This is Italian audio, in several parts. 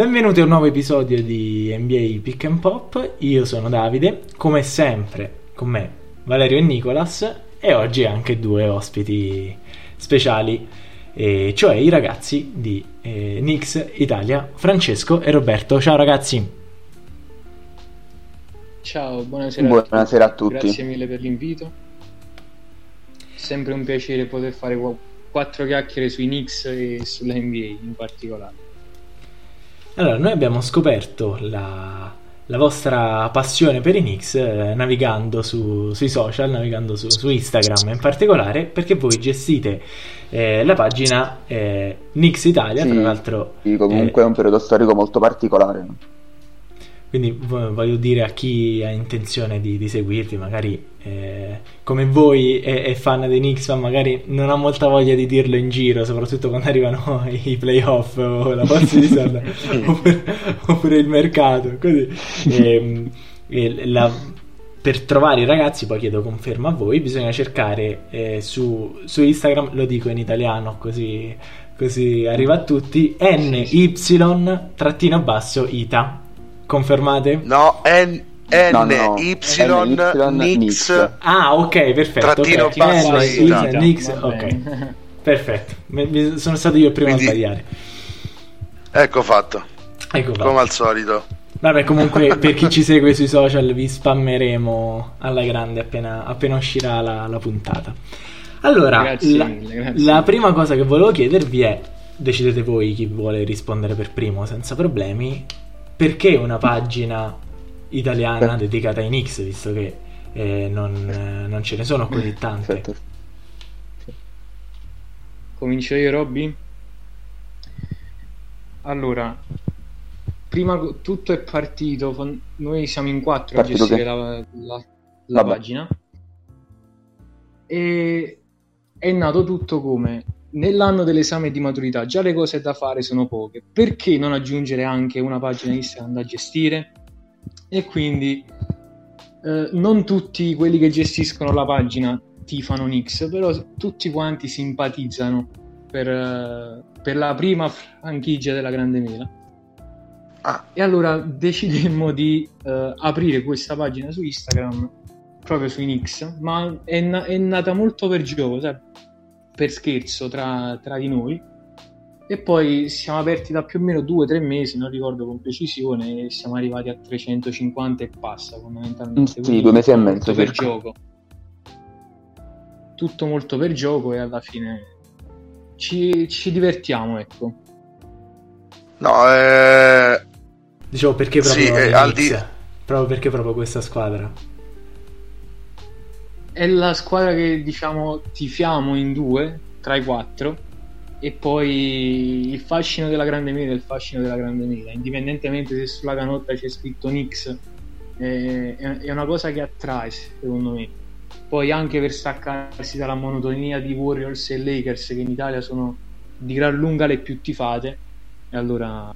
Benvenuti a un nuovo episodio di NBA Pick and Pop. Io sono Davide, come sempre con me Valerio e Nicolas e oggi anche due ospiti speciali, eh, cioè i ragazzi di eh, Nix Italia, Francesco e Roberto. Ciao ragazzi. Ciao, buonasera, buonasera a, tutti. a tutti. Grazie mille per l'invito. Sempre un piacere poter fare quattro chiacchiere sui Knicks e sulla NBA in particolare. Allora, noi abbiamo scoperto la, la vostra passione per i Knicks eh, navigando su, sui social, navigando su, su, Instagram in particolare, perché voi gestite eh, la pagina eh, Knicks Italia, sì, tra l'altro... Sì, comunque è un periodo storico molto particolare. Quindi voglio dire a chi ha intenzione di, di seguirvi, magari eh, come voi è, è, fan dei Knicks, ma magari non ha molta voglia di dirlo in giro, soprattutto quando arrivano i playoff o la forza di solda oppure, oppure, il mercato. Così, ehm, e, la, per trovare i ragazzi, poi chiedo conferma a voi, bisogna cercare eh, su, su, Instagram, lo dico in italiano così, così arriva a tutti, NY trattino basso ITA Confermate? No, N, N, no, no. Y, Y, Nix. Ah, ok, perfetto. Trattino okay. basso N, Y, Nix, ok. Perfetto, mi, sono stato io il primo Quindi, a sbagliare. Ecco fatto. Ecco fatto. Come al solito. Vabbè, comunque per chi ci segue sui social vi spammeremo alla grande appena, appena uscirà la, la, puntata. Allora, grazie la, mille, la prima cosa che volevo chiedervi è, decidete voi chi vuole rispondere per primo senza problemi, perché una pagina italiana Beh. dedicata ai Knicks, visto che eh, non, eh, non, ce ne sono così tante? Certo. Comincio io, Robby? Allora, prima tutto è partito, noi siamo in quattro partito a gestire la, la, la pagina e è nato tutto come nell'anno dell'esame di maturità già le cose da fare sono poche, perché non aggiungere anche una pagina Instagram da gestire? E quindi eh, non tutti quelli che gestiscono la pagina tifano Nix, però tutti quanti simpatizzano per, eh, per la prima franchigia della Grande Mela. Ah. E allora decidemmo di eh, aprire questa pagina su Instagram proprio sui Nix, ma è, na- è nata molto per gioco, sai? Per scherzo tra, tra, di noi e poi siamo aperti da più o meno due o tre mesi, non ricordo con precisione, e siamo arrivati a 350 e passa fondamentalmente. Sì, due mesi e mezzo per gioco. Tutto molto per gioco e alla fine ci, ci divertiamo, ecco. No, eh... Dicevo perché proprio sì, eh, al di... proprio perché proprio questa squadra è la squadra che diciamo tifiamo in due tra i quattro e poi il fascino della grande mela è il fascino della grande mela. Indipendentemente se sulla canotta c'è scritto Nix è, è una cosa che attrae secondo me. Poi anche per staccarsi dalla monotonia di Warriors e Lakers che in Italia sono di gran lunga le più tifate e allora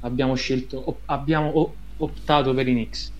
abbiamo scelto abbiamo optato per i Knicks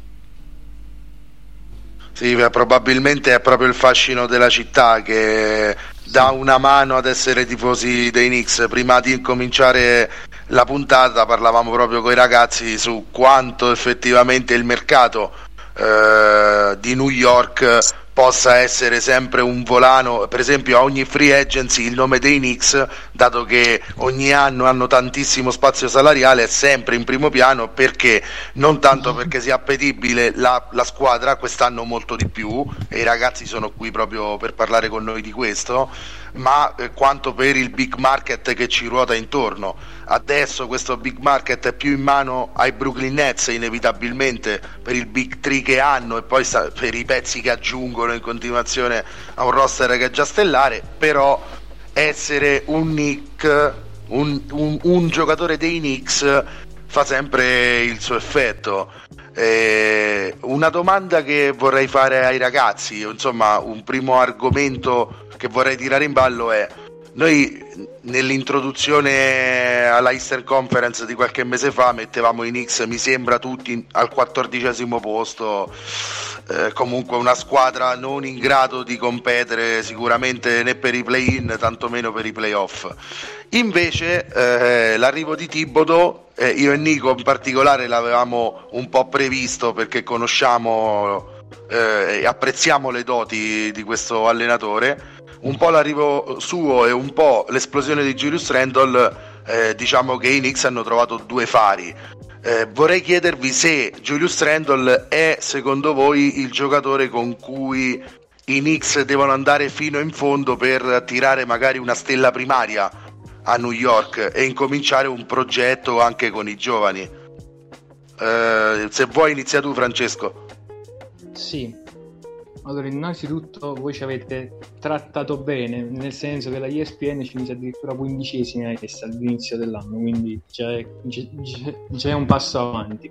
sì, probabilmente è proprio il fascino della città che dà una mano ad essere tifosi dei Knicks. Prima di cominciare la puntata parlavamo proprio con i ragazzi su quanto effettivamente il mercato eh, di New York possa essere sempre un volano, per esempio a ogni free agency il nome dei Knicks, dato che ogni anno hanno tantissimo spazio salariale, è sempre in primo piano. Perché? Non tanto perché sia appetibile la, la squadra, quest'anno molto di più, e i ragazzi sono qui proprio per parlare con noi di questo, ma eh, quanto per il big market che ci ruota intorno. Adesso questo big market è più in mano ai Brooklyn Nets inevitabilmente per il big tree che hanno e poi per i pezzi che aggiungono in continuazione a un roster che è già stellare, però essere un Nick, un, un, un giocatore dei Knicks fa sempre il suo effetto. Eh, una domanda che vorrei fare ai ragazzi, insomma un primo argomento che vorrei tirare in ballo è noi nell'introduzione alla Eastern Conference di qualche mese fa mettevamo i Knicks, mi sembra, tutti al quattordicesimo posto. Eh, comunque una squadra non in grado di competere sicuramente né per i play-in, tantomeno per i play-off. Invece eh, l'arrivo di Tibodo, eh, io e Nico in particolare l'avevamo un po' previsto perché conosciamo eh, e apprezziamo le doti di questo allenatore un po' l'arrivo suo e un po' l'esplosione di Julius Randall, eh, diciamo che i Knicks hanno trovato due fari. Eh, vorrei chiedervi se Julius Randall è secondo voi il giocatore con cui i Knicks devono andare fino in fondo per tirare magari una stella primaria a New York e incominciare un progetto anche con i giovani. Eh, se vuoi inizia tu Francesco. Sì, allora, innanzitutto voi ci avete trattato bene, nel senso che la ESPN ci mise addirittura quindicesima all'inizio dell'anno, quindi già è, già è un passo avanti.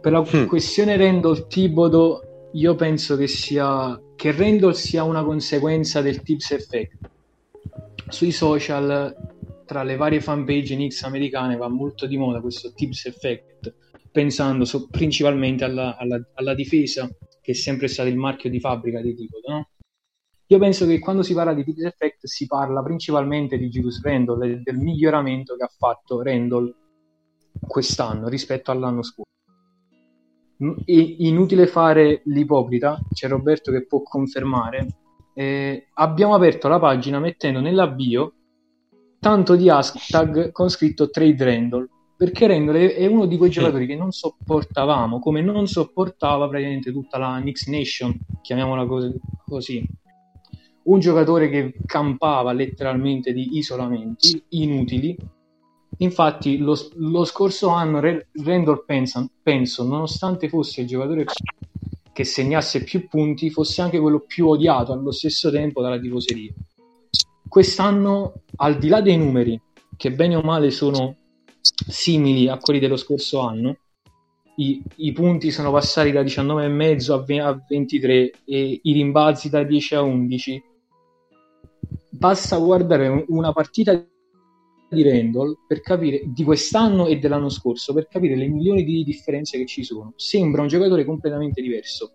Per la mm. questione Randall Tibodo, io penso che sia che Randall sia una conseguenza del tips effect. Sui social, tra le varie fanpage in X americane, va molto di moda questo tips effect, pensando so- principalmente alla, alla, alla difesa che è sempre stato il marchio di fabbrica di Tico, no? Io penso che quando si parla di Tips Effect si parla principalmente di Julius Randall e del miglioramento che ha fatto Randall quest'anno rispetto all'anno scorso. È inutile fare l'ipocrita, c'è Roberto che può confermare. Eh, abbiamo aperto la pagina mettendo nella bio tanto di hashtag con scritto Trade Randall perché Randall è uno di quei giocatori che non sopportavamo, come non sopportava praticamente tutta la Knicks Nation, chiamiamola così. Un giocatore che campava letteralmente di isolamenti inutili. Infatti, lo, lo scorso anno Randall pensa, penso, nonostante fosse il giocatore che segnasse più punti, fosse anche quello più odiato allo stesso tempo dalla tifoseria. Quest'anno, al di là dei numeri, che bene o male sono simili a quelli dello scorso anno. I, i punti sono passati da 19,5 a, 20, a 23 e i rimbalzi da 10 a 11. Basta guardare una partita di Randall per capire di quest'anno e dell'anno scorso per capire le milioni di differenze che ci sono. Sembra un giocatore completamente diverso.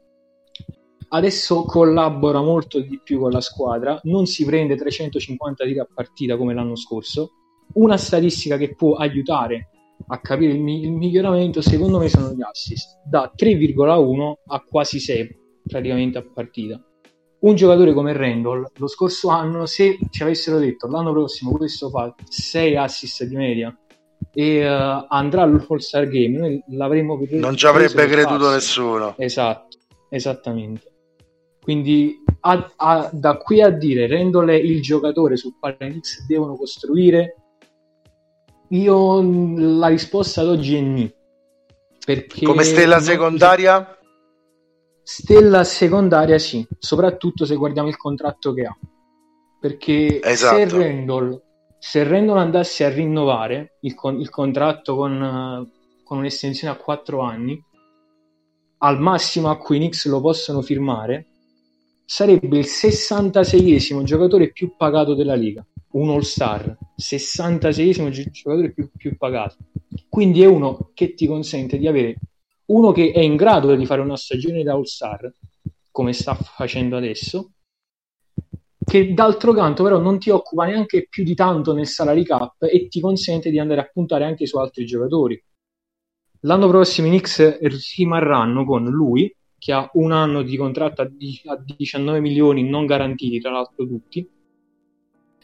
Adesso collabora molto di più con la squadra, non si prende 350 tiri a partita come l'anno scorso una statistica che può aiutare a capire il, mi- il miglioramento, secondo me, sono gli assist, da 3,1 a quasi 6 praticamente a partita. Un giocatore come Randall, lo scorso anno, se ci avessero detto l'anno prossimo questo fa 6 assist di media e uh, andrà all'All-Star Game, noi l'avremmo preso. Non ci avrebbe creduto nessuno. Esatto, esattamente. Quindi a, a, da qui a dire Randall è il giocatore sul quale i Knicks devono costruire io la risposta ad oggi è ni. Perché Come stella secondaria? Stella secondaria sì, soprattutto se guardiamo il contratto che ha. Perché esatto. se, Randall, se Randall andasse a rinnovare il, con, il contratto con, con un'estensione a 4 anni, al massimo a cui Knicks lo possono firmare, sarebbe il 66esimo giocatore più pagato della Liga un all-star, 66esimo giocatore più, più pagato. Quindi è uno che ti consente di avere uno che è in grado di fare una stagione da all-star, come sta facendo adesso, che d'altro canto però non ti occupa neanche più di tanto nel salary cap e ti consente di andare a puntare anche su altri giocatori. L'anno prossimo i Knicks rimarranno con lui, che ha un anno di contratto a 19 milioni non garantiti, tra l'altro tutti,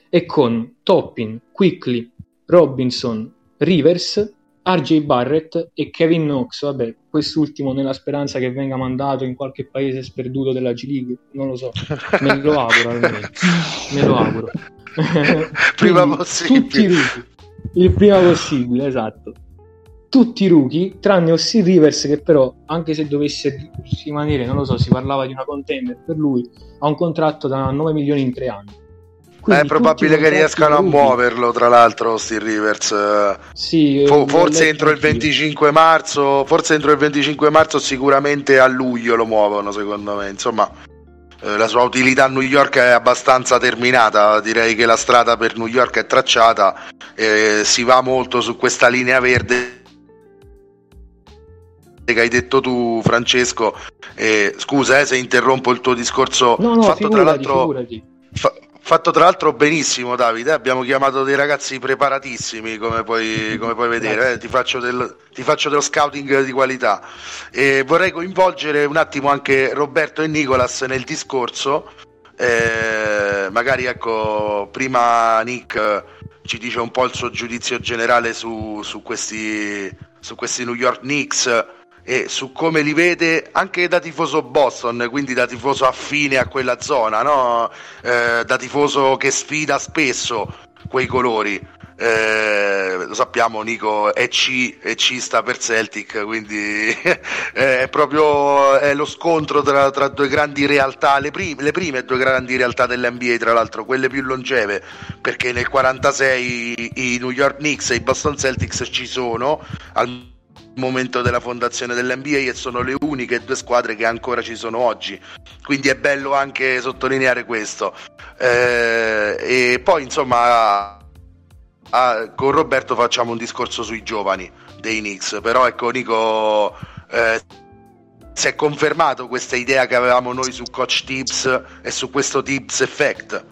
e con Toppin, Quickly, Robinson, Rivers, RJ Barrett e Kevin Knox. Vabbè, quest'ultimo nella speranza che venga mandato in qualche paese sperduto della G League, non lo so, me lo auguro almeno. me lo auguro. prima possibile. Tutti. Il prima possibile, esatto. Tutti i rookie, tranne Ossi Rivers, che però, anche se dovesse rimanere, non lo so, si parlava di una contender per lui, ha un contratto da 9 milioni in tre anni. Quindi è probabile che riescano a muoverlo, tra l'altro, Steve Rivers. Sì, For- forse entro il 25 marzo, forse entro il 25 marzo, sicuramente a luglio lo muovono, secondo me. Insomma, eh, la sua utilità a New York è abbastanza terminata, direi che la strada per New York è tracciata, eh, si va molto su questa linea verde che hai detto tu Francesco, eh, scusa eh, se interrompo il tuo discorso, No, no, fatto, figurati, tra l'altro, fa- fatto tra l'altro benissimo Davide, eh, abbiamo chiamato dei ragazzi preparatissimi come puoi, come puoi vedere, eh, ti, faccio del- ti faccio dello scouting di qualità. Vorrei coinvolgere un attimo anche Roberto e Nicolas nel discorso, eh, magari ecco prima Nick eh, ci dice un po' il suo giudizio generale su, su questi, su questi New York Knicks e su come li vede anche da tifoso Boston, quindi da tifoso affine a quella zona, no? Eh, da tifoso che sfida spesso quei colori. Eh, lo sappiamo, Nico è C e C sta per Celtic, quindi è proprio è lo scontro tra, tra due grandi realtà, le prime, le prime due grandi realtà dell'NBA, tra l'altro, quelle più longeve, perché nel 46 i New York Knicks e i Boston Celtics ci sono al momento della fondazione dell'NBA e sono le uniche due squadre che ancora ci sono oggi. Quindi è bello anche sottolineare questo. Eh, e poi insomma a- con Roberto facciamo un discorso sui giovani dei Knicks. Però ecco Nico eh, si è confermato questa idea che avevamo noi su Coach Tips e su questo Tips Effect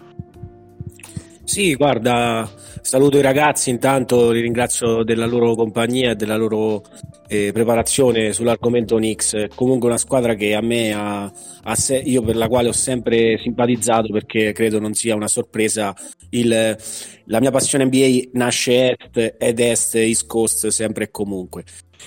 Sì, guarda, saluto i ragazzi, intanto li ringrazio della loro compagnia e della loro eh, preparazione sull'argomento Knicks. Comunque una squadra che a me ha, ha se- io per la quale ho sempre simpatizzato perché credo non sia una sorpresa. Il- la mia passione NBA nasce est ed est, East Coast sempre e comunque.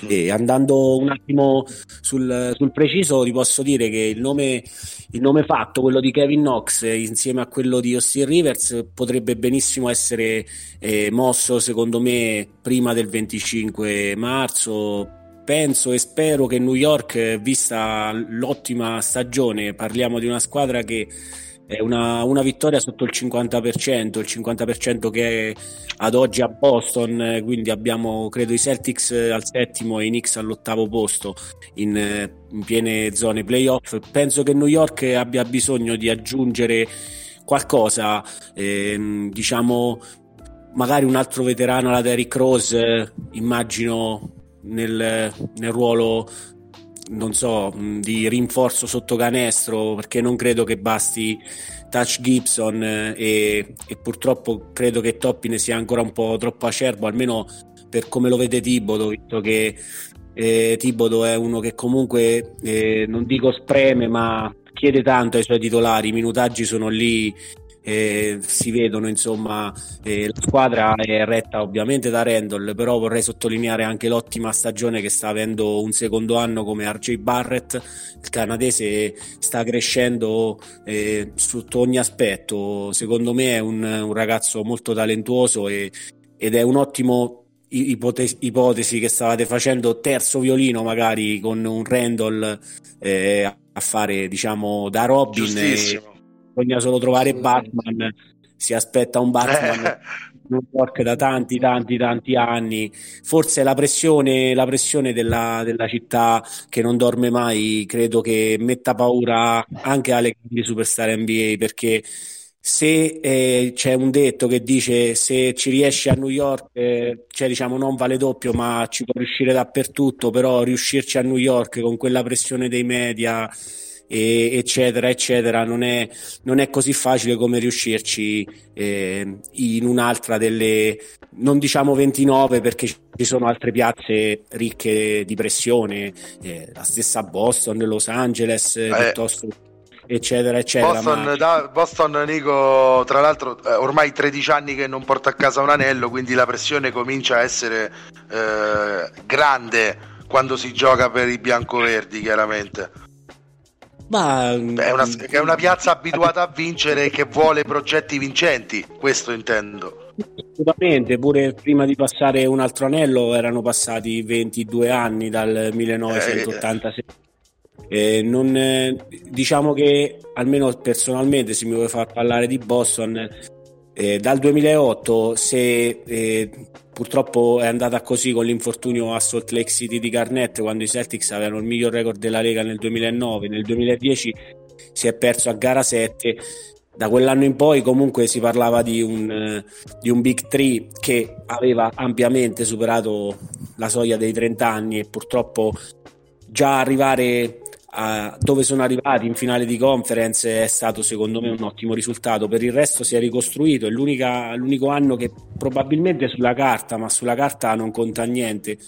E andando un attimo sul, sul preciso, ti posso dire che il nome, il nome fatto, quello di Kevin Knox, insieme a quello di Austin Rivers, potrebbe benissimo essere eh, mosso, secondo me, prima del 25 marzo. Penso e spero che New York, eh, vista l'ottima stagione, parliamo di una squadra che è una, una vittoria sotto il 50%, il 50% che è ad oggi a Boston, eh, quindi abbiamo credo i Celtics eh, al settimo e i Knicks all'ottavo posto in, eh, in piene zone playoff. Penso che New York abbia bisogno di aggiungere qualcosa, ehm, diciamo magari un altro veterano alla Derrick Rose, immagino nel, nel ruolo non so, mh, di rinforzo sotto canestro, perché non credo che basti Touch Gibson eh, e, e purtroppo credo che Toppine sia ancora un po' troppo acerbo, almeno per come lo vede Tibodo, visto che eh, Tibodo è uno che comunque eh, non dico spreme, ma chiede tanto ai suoi titolari, i minutaggi sono lì eh, si vedono insomma eh, la squadra è retta ovviamente da Randall però vorrei sottolineare anche l'ottima stagione che sta avendo un secondo anno come RJ Barrett. Il canadese sta crescendo eh, sotto ogni aspetto. Secondo me è un, un ragazzo molto talentuoso e, ed è un ottimo i- ipotesi, che stavate facendo. Terzo violino magari con un Randall eh, a fare diciamo da Robin e, bisogna solo trovare Batman. Si aspetta un Batman Eh, New York da tanti, tanti, tanti anni. Forse la pressione, la pressione della, della città che non dorme mai, credo che metta paura anche alle grandi superstar NBA perché se eh, c'è un detto che dice se ci riesci a New York, eh, cioè diciamo non vale doppio, ma ci può riuscire dappertutto, però riuscirci a New York con quella pressione dei media e- eccetera, eccetera, non è, non è così facile come riuscirci eh, in un'altra delle, non diciamo 29 perché ci sono altre piazze ricche di pressione, eh, la stessa Boston, Los Angeles, eh, piuttosto, eccetera, eccetera. Boston, ma- da- Boston, Nico, tra l'altro, eh, ormai 13 anni che non porta a casa un anello, quindi la pressione comincia a essere eh, grande quando si gioca per i biancoverdi, chiaramente. Ma- È una, è una piazza abituata a vincere e che vuole progetti vincenti, questo intendo. Assolutamente, pure prima di passare un altro anello erano passati 22 anni dal 1986. Eh, non, eh, diciamo che almeno personalmente, se mi vuoi far parlare di Boston, eh, dal 2008, se eh, purtroppo è andata così con l'infortunio a Salt Lake City di Garnett, quando i Celtics avevano il miglior record della Lega nel 2009, nel 2010 si è perso a gara 7 da quell'anno in poi comunque si parlava di un, eh, di un Big 3 che aveva ampiamente superato la soglia dei 30 anni e purtroppo già arrivare a dove sono arrivati in finale di conference è stato secondo me un ottimo risultato. Per il resto si è ricostruito è l'unico anno che probabilmente sulla carta ma sulla carta non conta niente.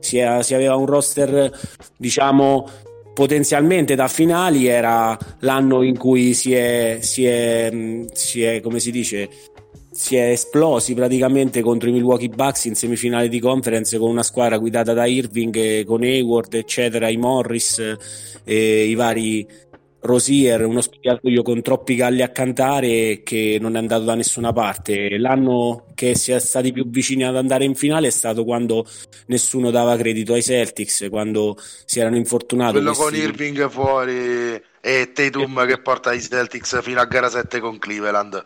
Si, è, si aveva un roster diciamo potenzialmente da finali era l'anno in cui si è, si è, si è come si dice si è esplosi praticamente contro i Milwaukee Bucks in semifinale di conference con una squadra guidata da Irving con Hayward eccetera i Morris e i vari Rosier, uno spogliatoio con troppi galli a cantare che non è andato da nessuna parte. L'anno che si è stati più vicini ad andare in finale è stato quando nessuno dava credito ai Celtics, quando si erano infortunati. Quello questi... con Irving fuori e Tatum e... che porta i Celtics fino a gara 7 con Cleveland.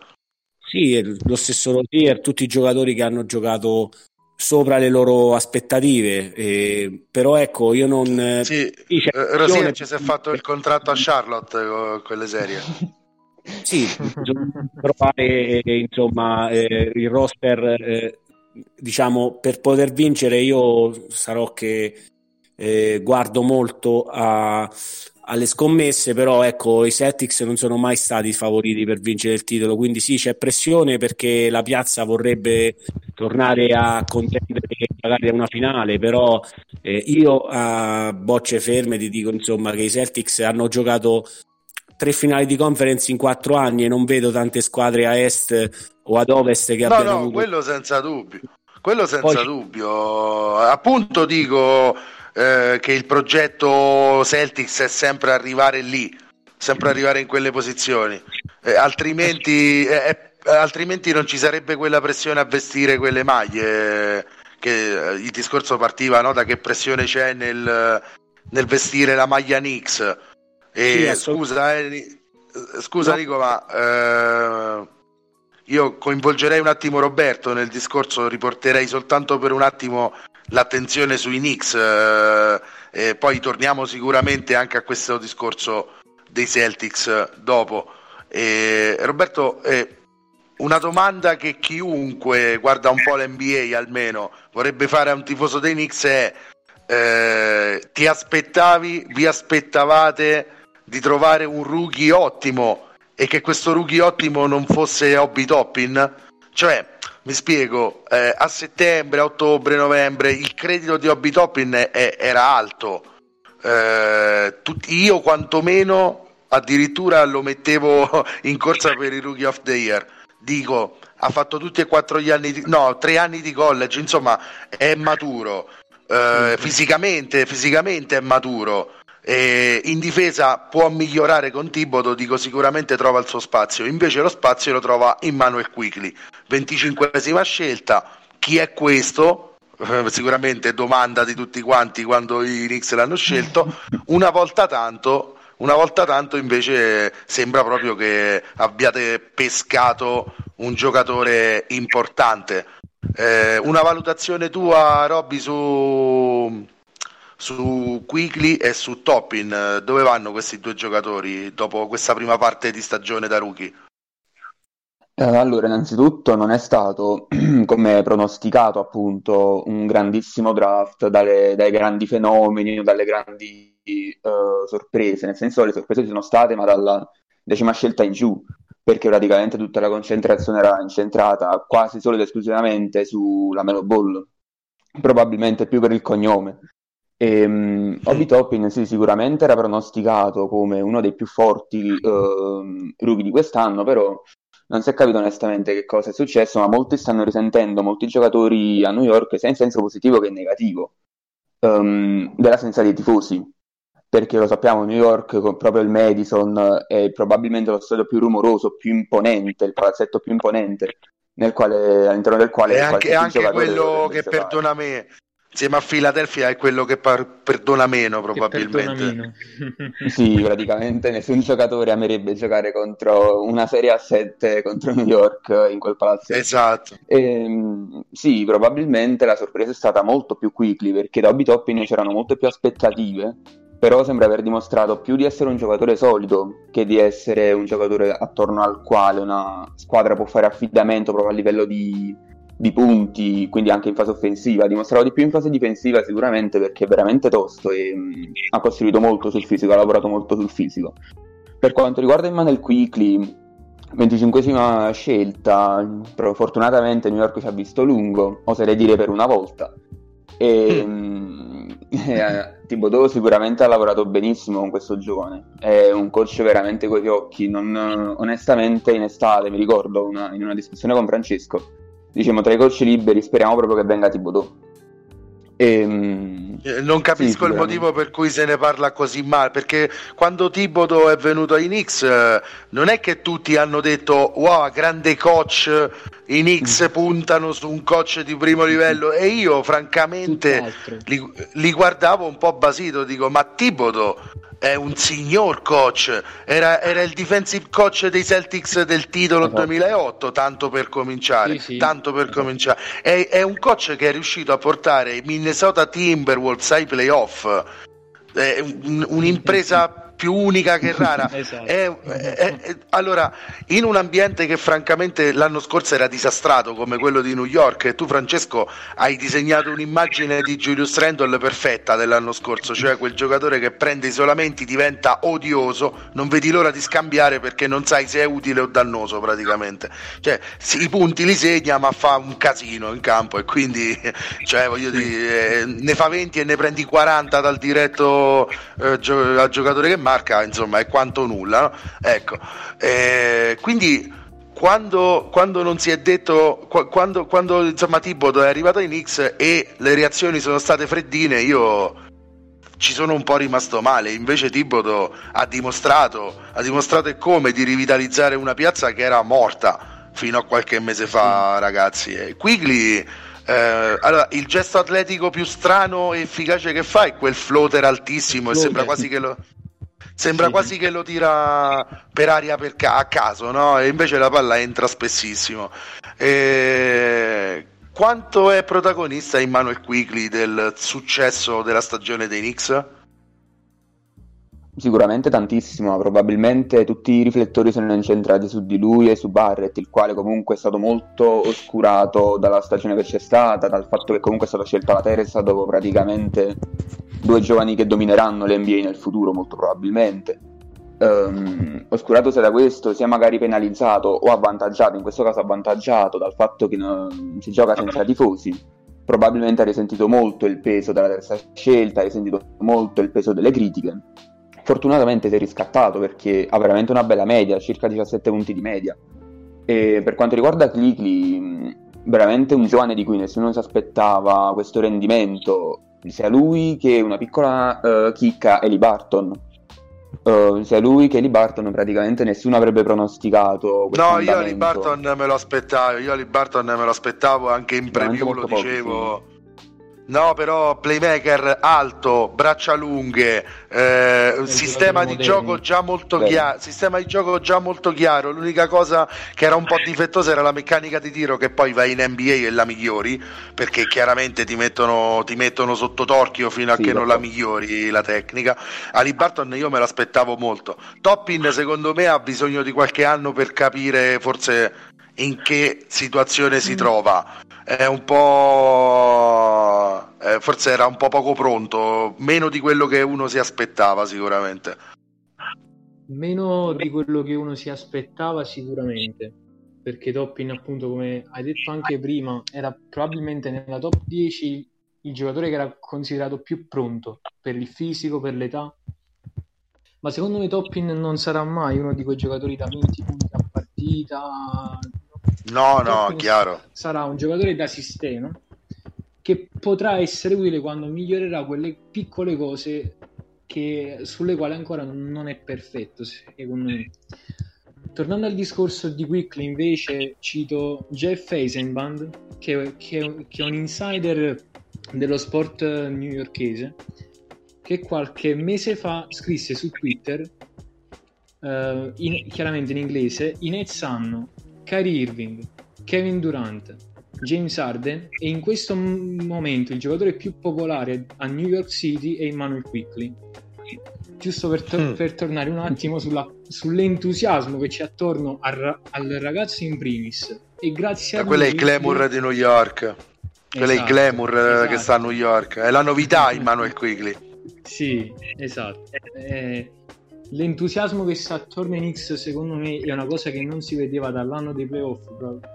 Sì, lo stesso Rosier, tutti i giocatori che hanno giocato sopra le loro aspettative. Eh, però ecco, io non. Sì, sì eh, Rosier ci si è fatto il contratto a Charlotte con quelle serie. sì, trovare insomma eh, il roster, eh, diciamo, per poter vincere. Io sarò che eh, guardo molto a, alle scommesse, però ecco, i Celtics non sono mai stati favoriti per vincere il titolo, quindi sì, c'è pressione perché la piazza vorrebbe tornare a contendere magari a una finale, però eh, io a bocce ferme ti dico insomma che i Celtics hanno giocato tre finali di conference in quattro anni e non vedo tante squadre a est o ad ovest che no, abbiano no, avuto... quello senza dubbio. Quello senza Poi... dubbio. Appunto dico eh, che il progetto Celtics è sempre arrivare lì, sempre arrivare in quelle posizioni, eh, altrimenti, eh, eh, altrimenti, non ci sarebbe quella pressione a vestire quelle maglie. Che il discorso partiva no, da che pressione c'è nel, nel vestire la maglia Nix. E sì, scusa, eh, scusa no. Nico, ma io coinvolgerei un attimo Roberto nel discorso, riporterei soltanto per un attimo l'attenzione sui Knicks. Eh, e poi torniamo sicuramente anche a questo discorso dei Celtics dopo. E, Roberto, eh, una domanda che chiunque guarda un po' l'NBA almeno vorrebbe fare a un tifoso dei Knicks è eh, ti aspettavi, vi aspettavate di trovare un rookie ottimo e che questo rookie ottimo non fosse Hobby Toppin? Cioè, mi spiego, eh, a settembre, ottobre, novembre il credito di Hobby Toppin è, era alto. Eh, tutti, io quantomeno addirittura lo mettevo in corsa per i Rookie of the Year. Dico, ha fatto tutti e quattro gli anni, di, no, tre anni di college, insomma, è maturo. Eh, fisicamente, fisicamente è maturo. Eh, in difesa può migliorare con Tibodo, dico sicuramente trova il suo spazio, invece lo spazio lo trova in Manuel Quickly, 25esima scelta, chi è questo? Eh, sicuramente domanda di tutti quanti quando i Knicks l'hanno scelto, una volta tanto, una volta tanto invece sembra proprio che abbiate pescato un giocatore importante. Eh, una valutazione tua, Robby, su su Quickly e su Toppin. Dove vanno questi due giocatori dopo questa prima parte di stagione da rookie? Eh, allora, innanzitutto non è stato, come pronosticato, appunto, un grandissimo draft dalle, dai grandi fenomeni dalle grandi uh, sorprese, nel senso le sorprese ci sono state, ma dalla decima scelta in giù, perché praticamente tutta la concentrazione era incentrata quasi solo ed esclusivamente sulla Melo Ball, probabilmente più per il cognome. E, um, Obi Toppin sì, sicuramente era pronosticato come uno dei più forti uh, rookie di quest'anno, però non si è capito onestamente che cosa è successo, ma molti stanno risentendo, molti giocatori a New York, sia in senso positivo che negativo, um, dell'assenza dei tifosi. Perché lo sappiamo, New York, con proprio il Madison, è probabilmente lo stadio più rumoroso, più imponente, il palazzetto più imponente, nel quale, all'interno del quale... È anche, anche quello che, perdona me, insieme a Philadelphia è quello che par- perdona meno probabilmente. Perdona meno. sì, praticamente nessun giocatore amerebbe giocare contro una serie a 7 contro New York in quel palazzo. Esatto. E, ehm, sì, probabilmente la sorpresa è stata molto più quickly perché da Obi Toppin c'erano molte più aspettative però sembra aver dimostrato più di essere un giocatore solido che di essere un giocatore attorno al quale una squadra può fare affidamento proprio a livello di, di punti, quindi anche in fase offensiva. Ha dimostrato di più in fase difensiva sicuramente perché è veramente tosto e mh, ha costruito molto sul fisico, ha lavorato molto sul fisico. Per quanto riguarda Emmanuel Quickly, 25esima scelta, però fortunatamente New York ci ha visto lungo, oserei dire per una volta. E, mh, eh, Thibodeau sicuramente ha lavorato benissimo con questo giovane, è un coach veramente coi fiocchi, non, onestamente in estate mi ricordo una, in una discussione con Francesco, diciamo tra i coach liberi speriamo proprio che venga Thibodeau. E, mm, eh, non capisco sì, il motivo per cui se ne parla così male perché quando Tibodo è venuto in X eh, non è che tutti hanno detto wow grande coach in X mm. puntano su un coach di primo livello e io francamente li, li, guardavo un po' basito dico ma Tibodo è un signor coach, era, era, il defensive coach dei Celtics del titolo esatto. 2008, tanto per cominciare, sì, sì. Tanto per esatto. cominciare. È, è, un coach che è riuscito a portare i Minnesota Timberwolves ai playoff, è un, un'impresa più unica che rara. esatto. è, è, è, allora, in un ambiente che francamente l'anno scorso era disastrato come quello di New York, e tu Francesco hai disegnato un'immagine di Julius Randle perfetta dell'anno scorso, cioè quel giocatore che prende isolamenti, diventa odioso, non vedi l'ora di scambiare perché non sai se è utile o dannoso praticamente. Cioè, i punti li segna ma fa un casino in campo e quindi cioè, voglio dire, eh, ne fa 20 e ne prendi 40 dal diretto eh, gio- al giocatore che marca insomma è quanto nulla no? ecco eh, quindi quando, quando, non si è detto quando, quando insomma Tibodo è arrivato in X e le reazioni sono state freddine io ci sono un po' rimasto male invece Tibodo ha dimostrato ha dimostrato come di rivitalizzare una piazza che era morta fino a qualche mese fa ragazzi e Quigley eh, allora, il gesto atletico più strano e efficace che fa è quel floater altissimo floater. e sembra quasi che lo Sembra sì. quasi che lo tira per aria per ca- a caso, no? E invece la palla entra spessissimo. E... Quanto è protagonista Emmanuel Quigley del successo della stagione dei Knicks? Sicuramente tantissimo, probabilmente tutti i riflettori sono incentrati su di lui e su Barrett, il quale comunque è stato molto oscurato dalla stagione che c'è stata, dal fatto che comunque è stata scelta la terza dopo praticamente due giovani che domineranno l'NBA nel futuro molto probabilmente. Um, oscurato sia da questo, sia magari penalizzato o avvantaggiato, in questo caso avvantaggiato dal fatto che non si gioca senza tifosi, probabilmente ha risentito molto il peso della terza scelta, ha risentito molto il peso delle critiche Fortunatamente si è riscattato perché ha veramente una bella media, circa 17 punti di media. E per quanto riguarda Clicli, veramente un giovane di cui nessuno si aspettava questo rendimento, sia lui che una piccola uh, chicca Eli Barton. Uh, sia lui che Eli Barton praticamente nessuno avrebbe pronosticato no io Eli Barton me lo aspettavo io Eli Barton me lo aspettavo anche in preview lo dicevo sì No, però playmaker alto, braccia lunghe, eh, sistema di gioco già molto chiaro. Sistema di gioco già molto chiaro. L'unica cosa che era un po' difettosa era la meccanica di tiro, che poi vai in NBA e la migliori, perché chiaramente ti mettono, ti mettono sotto torchio fino a sì, che non la migliori la tecnica. Ali Barton io me l'aspettavo molto. Toppin, secondo me, ha bisogno di qualche anno per capire forse in che situazione si mm. trova. È un po'. Eh, forse era un po' poco pronto, meno di quello che uno si aspettava, sicuramente. Meno di quello che uno si aspettava, sicuramente. Perché Toppin, appunto, come hai detto anche prima, era probabilmente nella top 10 il giocatore che era considerato più pronto per il fisico, per l'età. Ma secondo me Toppin non sarà mai uno di quei giocatori da 20 punti a partita, No, no, chiaro. Sarà un giocatore da sistema che potrà essere utile quando migliorerà quelle piccole cose che, sulle quali ancora non è perfetto, secondo me. Tornando al discorso di Quickly, invece, cito Jeff Eisenband, che, che, che è un insider dello sport newyorkese, che qualche mese fa scrisse su Twitter, uh, in, chiaramente in inglese, i Nets hanno Kyrie Irving, Kevin Durant, James Harden e in questo momento il giocatore più popolare a New York City è Emmanuel Quickly. giusto per, to- mm. per tornare un attimo sulla, sull'entusiasmo che c'è attorno al, al, ragazzo in primis. E grazie a, a quello è il glamour di New York. Quello esatto, è il glamour esatto. che sta a New York. È la novità in Manuel Quigley. Sì, esatto. Eh, l'entusiasmo che sta attorno ai Knicks secondo me è una cosa che non si vedeva dall'anno dei playoff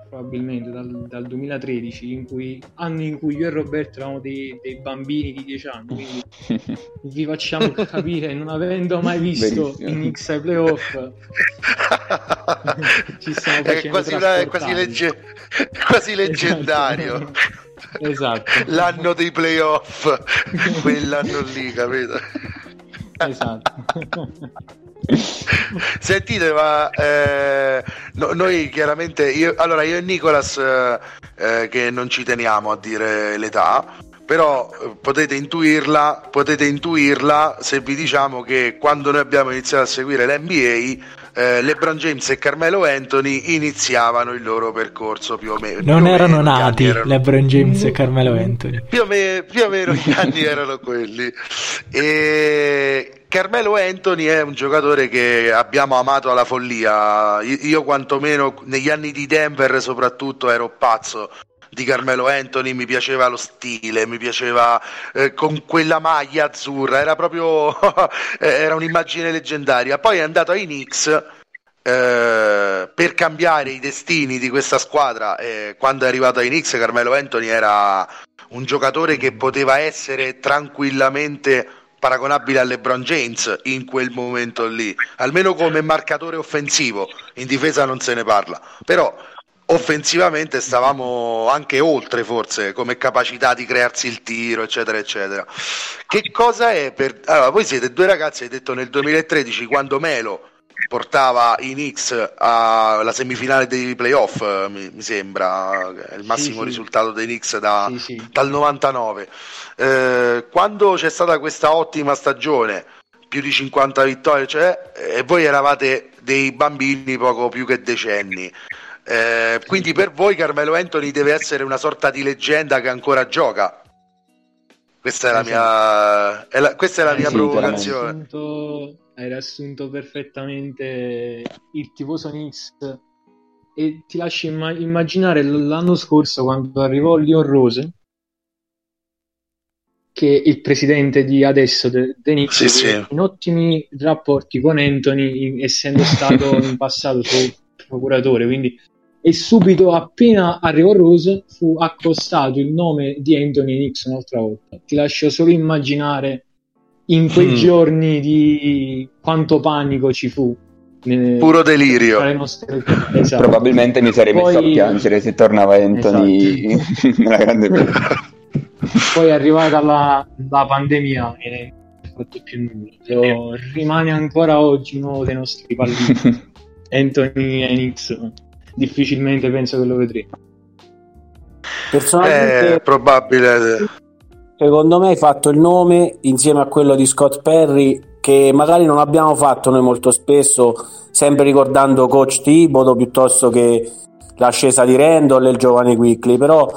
probabilmente dal, dal 2013 in cui, anno in cui io e Roberto eravamo dei, dei bambini di 10 anni quindi vi facciamo capire non avendo mai visto i Knicks ai playoff ci stiamo facendo è quasi, una, è quasi, legge, quasi leggendario esatto. esatto. l'anno dei playoff quell'anno lì capito esatto. Sentite, ma eh, no, noi chiaramente, io, allora io e Nicolas eh, eh, che non ci teniamo a dire l'età, però eh, potete intuirla, potete intuirla se vi diciamo che quando noi abbiamo iniziato a seguire l'NBA eh, LeBron James e Carmelo Anthony iniziavano il loro percorso più o meno. Non erano meno, nati erano... LeBron James e Carmelo Anthony. Più o, meno, più o meno gli anni erano quelli. E Carmelo Anthony è un giocatore che abbiamo amato alla follia. Io quantomeno negli anni di Denver soprattutto ero pazzo di Carmelo Anthony, mi piaceva lo stile, mi piaceva eh, con quella maglia azzurra, era proprio era un'immagine leggendaria. Poi è andato ai Knicks eh, per cambiare i destini di questa squadra. Eh, quando è arrivato ai Knicks, Carmelo Anthony era un giocatore che poteva essere tranquillamente paragonabile a LeBron James in quel momento lì, almeno come marcatore offensivo, in difesa non se ne parla, però offensivamente stavamo anche oltre forse come capacità di crearsi il tiro eccetera eccetera. Che cosa è per allora voi siete due ragazzi hai detto nel 2013 quando Melo portava i Knicks alla semifinale dei playoff mi, mi sembra il massimo sì, risultato dei Knicks da, sì, sì. dal 99 eh, quando c'è stata questa ottima stagione più di 50 vittorie cioè, e voi eravate dei bambini poco più che decenni eh, quindi per voi Carmelo Anthony deve essere una sorta di leggenda che ancora gioca. Questa è la mia, è la, questa è la mia sì, provocazione. Hai riassunto, hai riassunto perfettamente il tifoso Knicks e ti lascio imma- immaginare l'anno scorso quando arrivò Leon Rose che il presidente di adesso de Knicks sì, sì. in ottimi rapporti con Anthony essendo stato in passato suo procuratore quindi e subito appena arrivò Rose fu accostato il nome di Anthony Nix un'altra volta. Ti lascio solo immaginare in quei mm. giorni di quanto panico ci fu. Puro delirio. Esatto. Probabilmente mi sarei Poi... messo a piangere se tornava Anthony esatto. nella grande Poi è arrivata la, la pandemia e non fatto più nulla. rimane ancora oggi uno dei nostri pallini. Anthony Enix difficilmente penso che lo vedremo. Personalmente, è probabile. Secondo me hai fatto il nome insieme a quello di Scott Perry che magari non abbiamo fatto noi molto spesso, sempre ricordando coach Tibodo piuttosto che l'ascesa di Randall e il giovane Quickly, però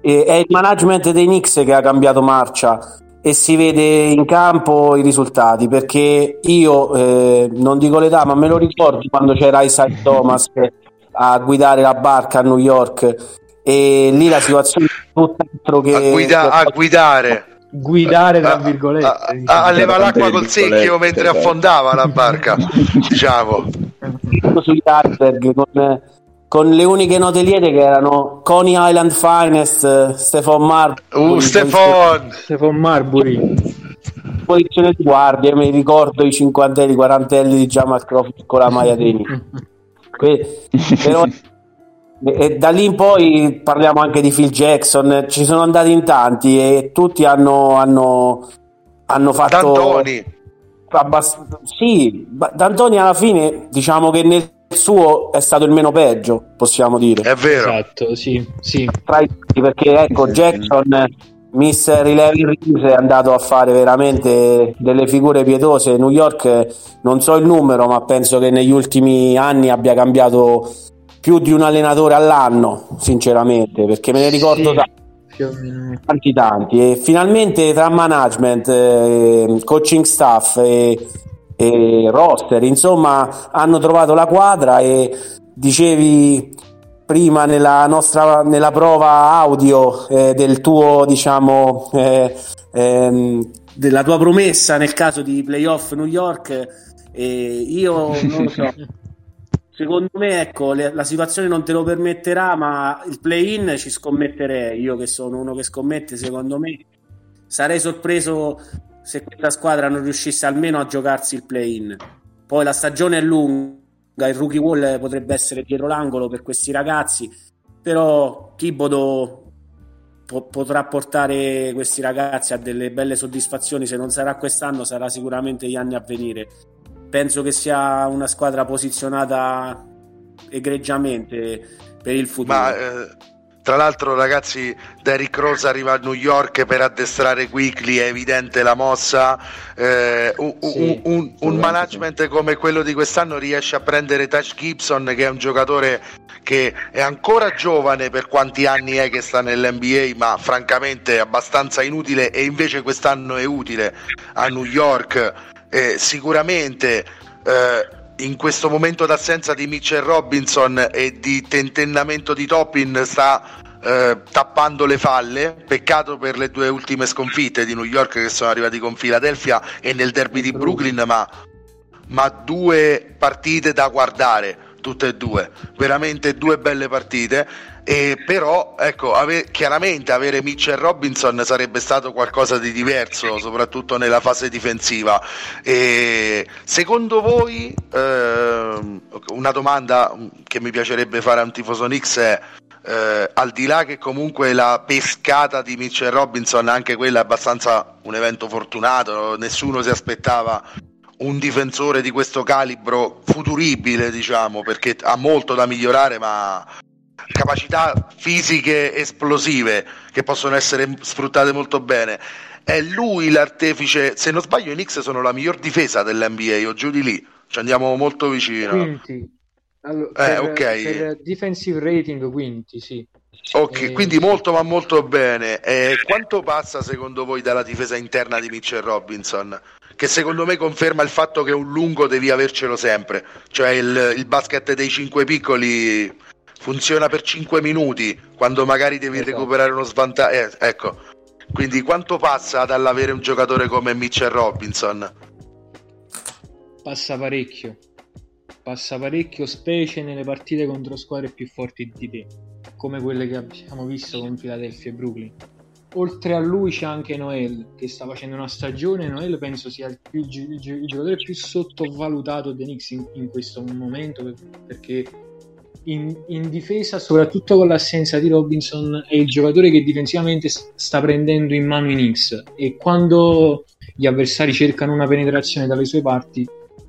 eh, è il management dei Knicks che ha cambiato marcia e si vede in campo i risultati perché io eh, non dico l'età ma me lo ricordo quando c'era Isaac Thomas a guidare la barca a New York. E lì la situazione è tutt'altro che... A, guida- a guidare. Guidare tra virgolette a, a, a levare l'acqua col secchio mentre esatto. affondava la barca diciamo. Sugli iceberg con, con, le uniche note liete che erano Coney Island Finest Stefan Marbury. Uh, Stefan Stefan Marbury. Posizione di guardia mi ricordo i cinquantelli quarantelli di Jamal Crawford con la maglia dei Que- però, e da lì in poi parliamo anche di Phil Jackson, ci sono andati in tanti e tutti hanno, hanno, hanno fatto... D'Antoni. Abbast- sì, D'Antoni alla fine diciamo che nel suo è stato il meno peggio, possiamo dire. È vero. Esatto, sì, sì. Perché ecco, Jackson Mister Eleven Reeves è andato a fare veramente delle figure pietose. New York non so il numero, ma penso che negli ultimi anni abbia cambiato più di un allenatore all'anno, sinceramente, perché me ne ricordo sì. Tanti tanti. E finalmente tra management, eh, coaching staff e, e roster, insomma, hanno trovato la quadra e dicevi prima nella nostra nella prova audio eh, del tuo diciamo eh, ehm, della tua promessa nel caso di playoff New York eh, io non lo so. Secondo me ecco le, la situazione non te lo permetterà ma il play-in ci scommetterei. Io che sono uno che scommette secondo me sarei sorpreso se questa squadra non riuscisse almeno a giocarsi il play-in. Poi la stagione è lunga il rookie wall potrebbe essere dietro l'angolo per questi ragazzi, però Thibodeau po- potrà portare questi ragazzi a delle belle soddisfazioni, se non sarà quest'anno sarà sicuramente gli anni a venire. Penso che sia una squadra posizionata egregiamente per il futuro. Ma, eh tra l'altro, ragazzi, Derrick Rose arriva a New York per addestrare Quickly, è evidente la mossa. Eh, un, sì, un, un management sì. come quello di quest'anno riesce a prendere Touch Gibson, che è un giocatore che è ancora giovane per quanti anni è che sta nell'NBA, ma francamente è abbastanza inutile e invece quest'anno è utile a New York. Eh, sicuramente. Eh, in questo momento d'assenza di Mitchell Robinson e di tentennamento di Toppin sta eh, tappando le falle. Peccato per le due ultime sconfitte di New York che sono arrivati con Philadelphia e nel derby di Brooklyn, ma, ma due partite da guardare tutte e due, veramente due belle partite. E però, ecco, ave- chiaramente avere Mitchell Robinson sarebbe stato qualcosa di diverso, soprattutto nella fase difensiva. E secondo voi, eh, una domanda che mi piacerebbe fare a un tifoso Knicks è. Eh, al di là che comunque la pescata di Mitchell Robinson, anche quella è abbastanza un evento fortunato, nessuno si aspettava un difensore di questo calibro futuribile, diciamo, perché ha molto da migliorare, ma capacità fisiche esplosive che possono essere sfruttate molto bene. È lui l'artefice, se non sbaglio i Knicks sono la miglior difesa dell'NBA, o giù di lì, ci andiamo molto vicino. Quinti. Allora, eh, per, okay. per defensive rating quinti, sì. Ok, e... quindi molto ma molto bene. E quanto passa secondo voi dalla difesa interna di Mitchell Robinson? che secondo me conferma il fatto che un lungo devi avercelo sempre, cioè il, il basket dei cinque piccoli funziona per 5 minuti quando magari devi esatto. recuperare uno svantaggio. Eh, ecco, quindi quanto passa dall'avere un giocatore come Mitchell Robinson? Passa parecchio, passa parecchio, specie nelle partite contro squadre più forti di te, come quelle che abbiamo visto con Philadelphia e Brooklyn oltre a lui c'è anche Noel che sta facendo una stagione. Noel penso sia il, più, il, il giocatore più sottovalutato dei Knicks in, in questo momento perché in, in, difesa, soprattutto con l'assenza di Robinson, è il giocatore che difensivamente sta prendendo in mano i Knicks e quando gli avversari cercano una penetrazione dalle sue parti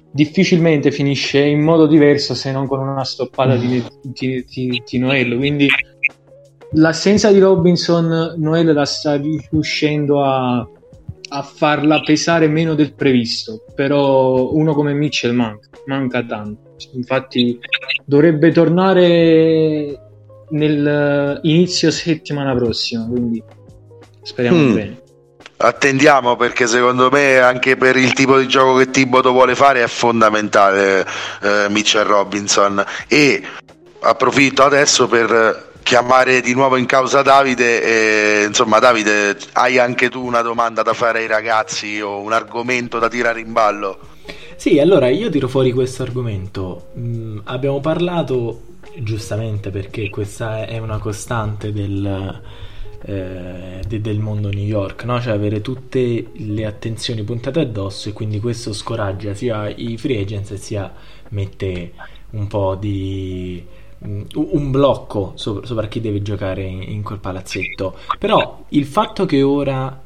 difficilmente finisce in modo diverso se non con una stoppata di, di, di, di Noel quindi l'assenza di Robinson Noel la sta riuscendo a, a, farla pesare meno del previsto però uno come Mitchell manca, manca tanto. Infatti dovrebbe tornare nel inizio settimana prossima quindi speriamo mm. bene Attendiamo perché secondo me anche per il tipo di gioco che Tiboto vuole fare è fondamentale eh, Mitchell Robinson e approfitto adesso per chiamare di nuovo in causa Davide e insomma Davide hai anche tu una domanda da fare ai ragazzi o un argomento da tirare in ballo? Sì, allora io tiro fuori questo argomento. Mm, abbiamo parlato giustamente perché questa è una costante del, eh, de, del mondo New York, no? cioè avere tutte le attenzioni puntate addosso e quindi questo scoraggia sia i free agents sia mette un po' di Mm, un blocco sopra, chi deve giocare in, in quel palazzetto. Però il fatto che ora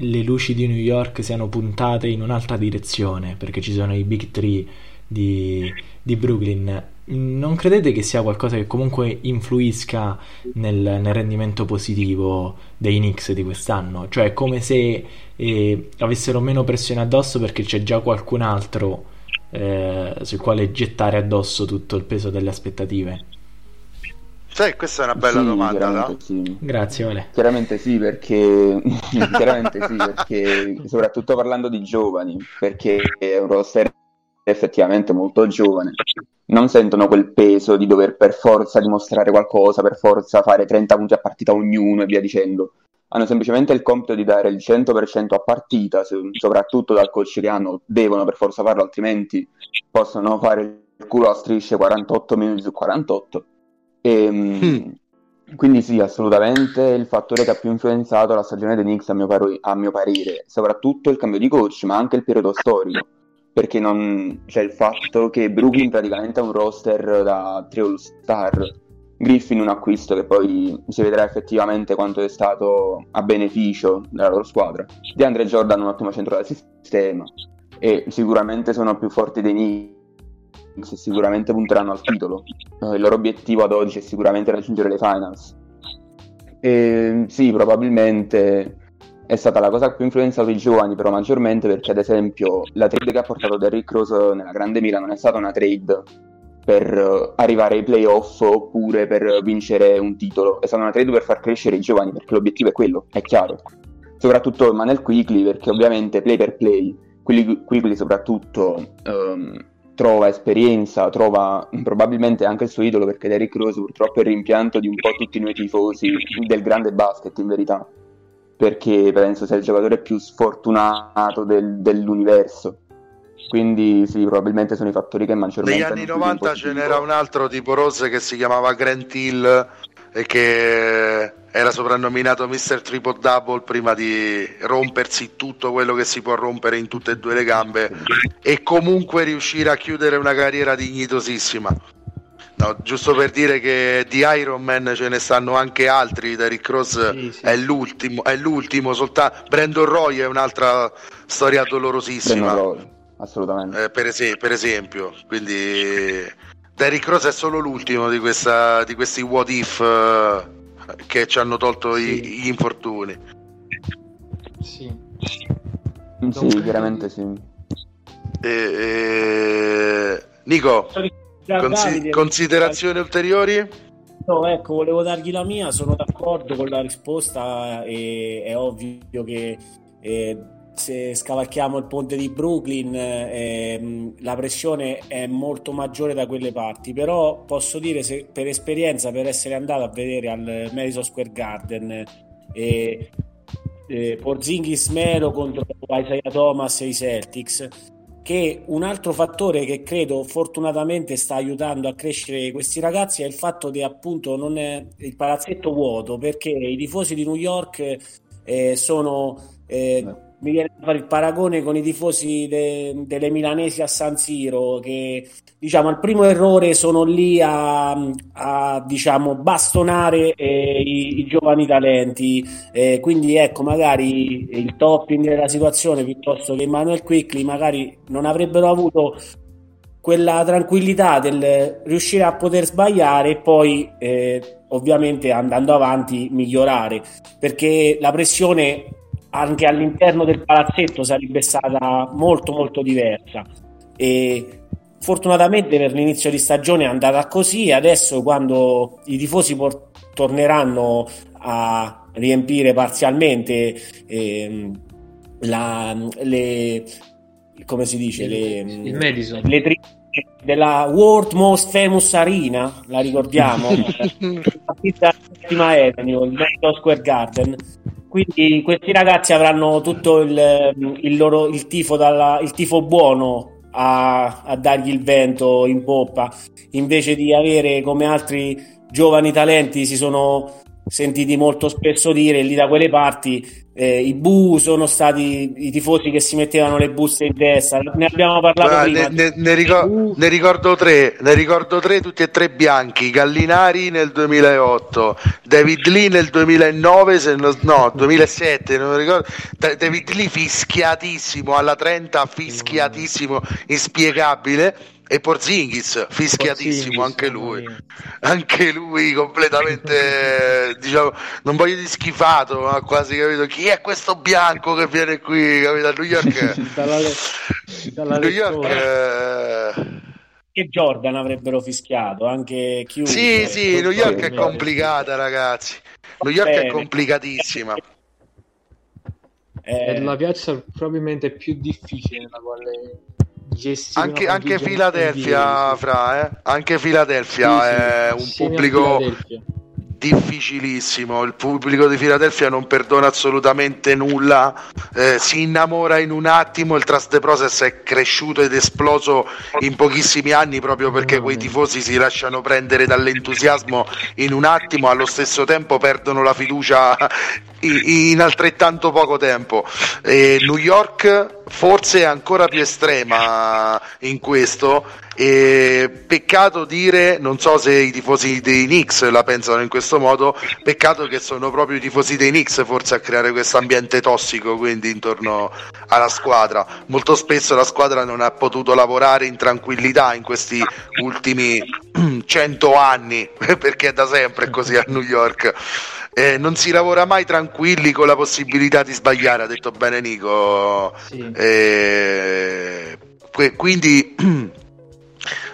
le luci di New York siano puntate in un'altra direzione, perché ci sono i Big Three di, di Brooklyn, non credete che sia qualcosa che comunque influisca nel, nel rendimento positivo dei Knicks di quest'anno? Cioè è come se eh, avessero meno pressione addosso perché c'è già qualcun altro eh, sul quale gettare addosso tutto il peso delle aspettative. Sai, questa è una bella Sì, domanda, no? sì. Grazie, Ole. Chiaramente sì, perché chiaramente sì, perché soprattutto parlando di giovani, perché è un roster effettivamente molto giovane, non sentono quel peso di dover per forza dimostrare qualcosa, per forza fare 30 punti a partita ognuno e via dicendo. Hanno semplicemente il compito di dare il 100% a partita, soprattutto dal coach che hanno, devono per forza farlo, altrimenti possono fare il culo a strisce 48 minuti su 48. E, Mm. Quindi sì, assolutamente il fattore che ha più influenzato la stagione dei Knicks a mio, paro- a mio parere, soprattutto il cambio di coach, ma anche il periodo storico, perché non c'è il fatto che Brooklyn praticamente ha un roster da tre All-Star, Griffin un acquisto che poi si vedrà effettivamente quanto è stato a beneficio della loro squadra, di Andre Jordan un ottimo centro del sistema e sicuramente sono più forti dei Knicks sicuramente punteranno al titolo. Eh, il loro obiettivo ad oggi è sicuramente raggiungere le finals. E, sì, probabilmente è stata la cosa che più influenzato i giovani, però maggiormente perché, ad esempio, la trade che ha portato Derrick Rose nella grande mira non è stata una trade per eh, arrivare ai playoff oppure per vincere un titolo, è stata una trade per far crescere i giovani, perché l'obiettivo è quello, è chiaro. Soprattutto Manel Quickly, perché ovviamente play per play, Quickly soprattutto ehm, trova esperienza, trova probabilmente anche il suo idolo perché Derrick Rose purtroppo è il rimpianto di un po' tutti noi tifosi del grande basket in verità, perché penso sia il giocatore più sfortunato del- dell'universo. Quindi sì, probabilmente sono i fattori che maggiormente... Negli anni influito in 90 ce n'era un altro tipo Rose che si chiamava Grant Hill e che era soprannominato Mr. Triple Double prima di rompersi tutto quello che si può rompere in tutte e due le gambe e comunque riuscire a chiudere una carriera dignitosissima. No, giusto per dire che di Iron Man ce ne stanno anche altri, Derrick Rose Sì, sì. è l'ultimo, è l'ultimo soltanto Brandon Roy è un'altra storia dolorosissima. Roy, assolutamente. Eh, per, ese- per esempio, quindi Derrick Rose è solo l'ultimo di, questa, di questi what if eh, che ci hanno tolto i- Sì. gli infortuni. Sì. Sì, chiaramente sì. E- e- Nico, consi- considerazioni ulteriori? No, ecco, volevo dargli la mia, sono d'accordo con la risposta e è ovvio che eh, se scavalchiamo il ponte di Brooklyn ehm, la pressione è molto maggiore da quelle parti, però posso dire se, per esperienza, per essere andato a vedere al Madison Square Garden eh, eh, Porzingis Melo contro Isaiah Thomas e i Celtics che un altro fattore che credo fortunatamente sta aiutando a crescere questi ragazzi è il fatto che appunto non è il palazzetto vuoto perché i tifosi di New York eh, sono eh, mi viene da fare il paragone con i tifosi de- delle milanesi a San Siro che diciamo al primo errore sono lì a, a, diciamo bastonare eh, i, i giovani talenti. Eh, quindi ecco magari il topping della situazione piuttosto che Manuel Quickly magari non avrebbero avuto quella tranquillità del riuscire a poter sbagliare e poi eh, ovviamente andando avanti migliorare. Perché la pressione anche all'interno del palazzetto sarebbe stata molto molto diversa. E fortunatamente per l'inizio di stagione è andata così. Adesso quando i tifosi por- torneranno a riempire parzialmente ehm, la, le come si dice le, Il Madison. le tri- della World Most Famous Arena la ricordiamo. La settima Avenue il Madison Square Garden quindi questi ragazzi avranno tutto il, il loro il tifo, dalla, il tifo buono a, a dargli il vento in poppa. Invece di avere come altri giovani talenti si sono sentiti molto spesso dire lì da quelle parti eh, i bu sono stati i tifosi che si mettevano le buste in testa ne abbiamo parlato Ah, prima ne, ne- ricor- ne ricordo tre, ne ricordo tre, tutti e tre bianchi. Gallinari nel 2008, David Lee nel 2009, se non- no, 2007, non ricordo. Da- David Lee fischiatissimo alla 30, fischiatissimo, inspiegabile. E Porzingis, fischiatissimo Porzingis, anche lui, anche lui completamente, diciamo, non voglio di schifato, ma quasi capito chi è questo bianco che viene qui, capito? A New York. Dalla, le- dalla New York eh, Jordan avrebbero fischiato, anche chiunque. Sì, sì, New York è complicata, ragazzi. New York è complicatissima. È eh, la piazza probabilmente più difficile nella quale gestire anche, anche Filadelfia, fra, eh? anche Filadelfia sì, è un pubblico difficilissimo. Il pubblico di Filadelfia non perdona assolutamente nulla, eh, si innamora in un attimo. Il Trust the Process è cresciuto ed esploso in pochissimi anni proprio perché quei tifosi si lasciano prendere dall'entusiasmo in un attimo, allo stesso tempo perdono la fiducia in altrettanto poco tempo. E New York forse è ancora più estrema in questo. E peccato dire, non so se i tifosi dei Knicks la pensano in questo modo, peccato che sono proprio i tifosi dei Knicks forse a creare questo ambiente tossico quindi intorno alla squadra. Molto spesso la squadra non ha potuto lavorare in tranquillità in questi ultimi cento anni, perché è da sempre così a New York eh, non si lavora mai tranquilli con la possibilità di sbagliare, ha detto bene Nico. Sì. Eh, quindi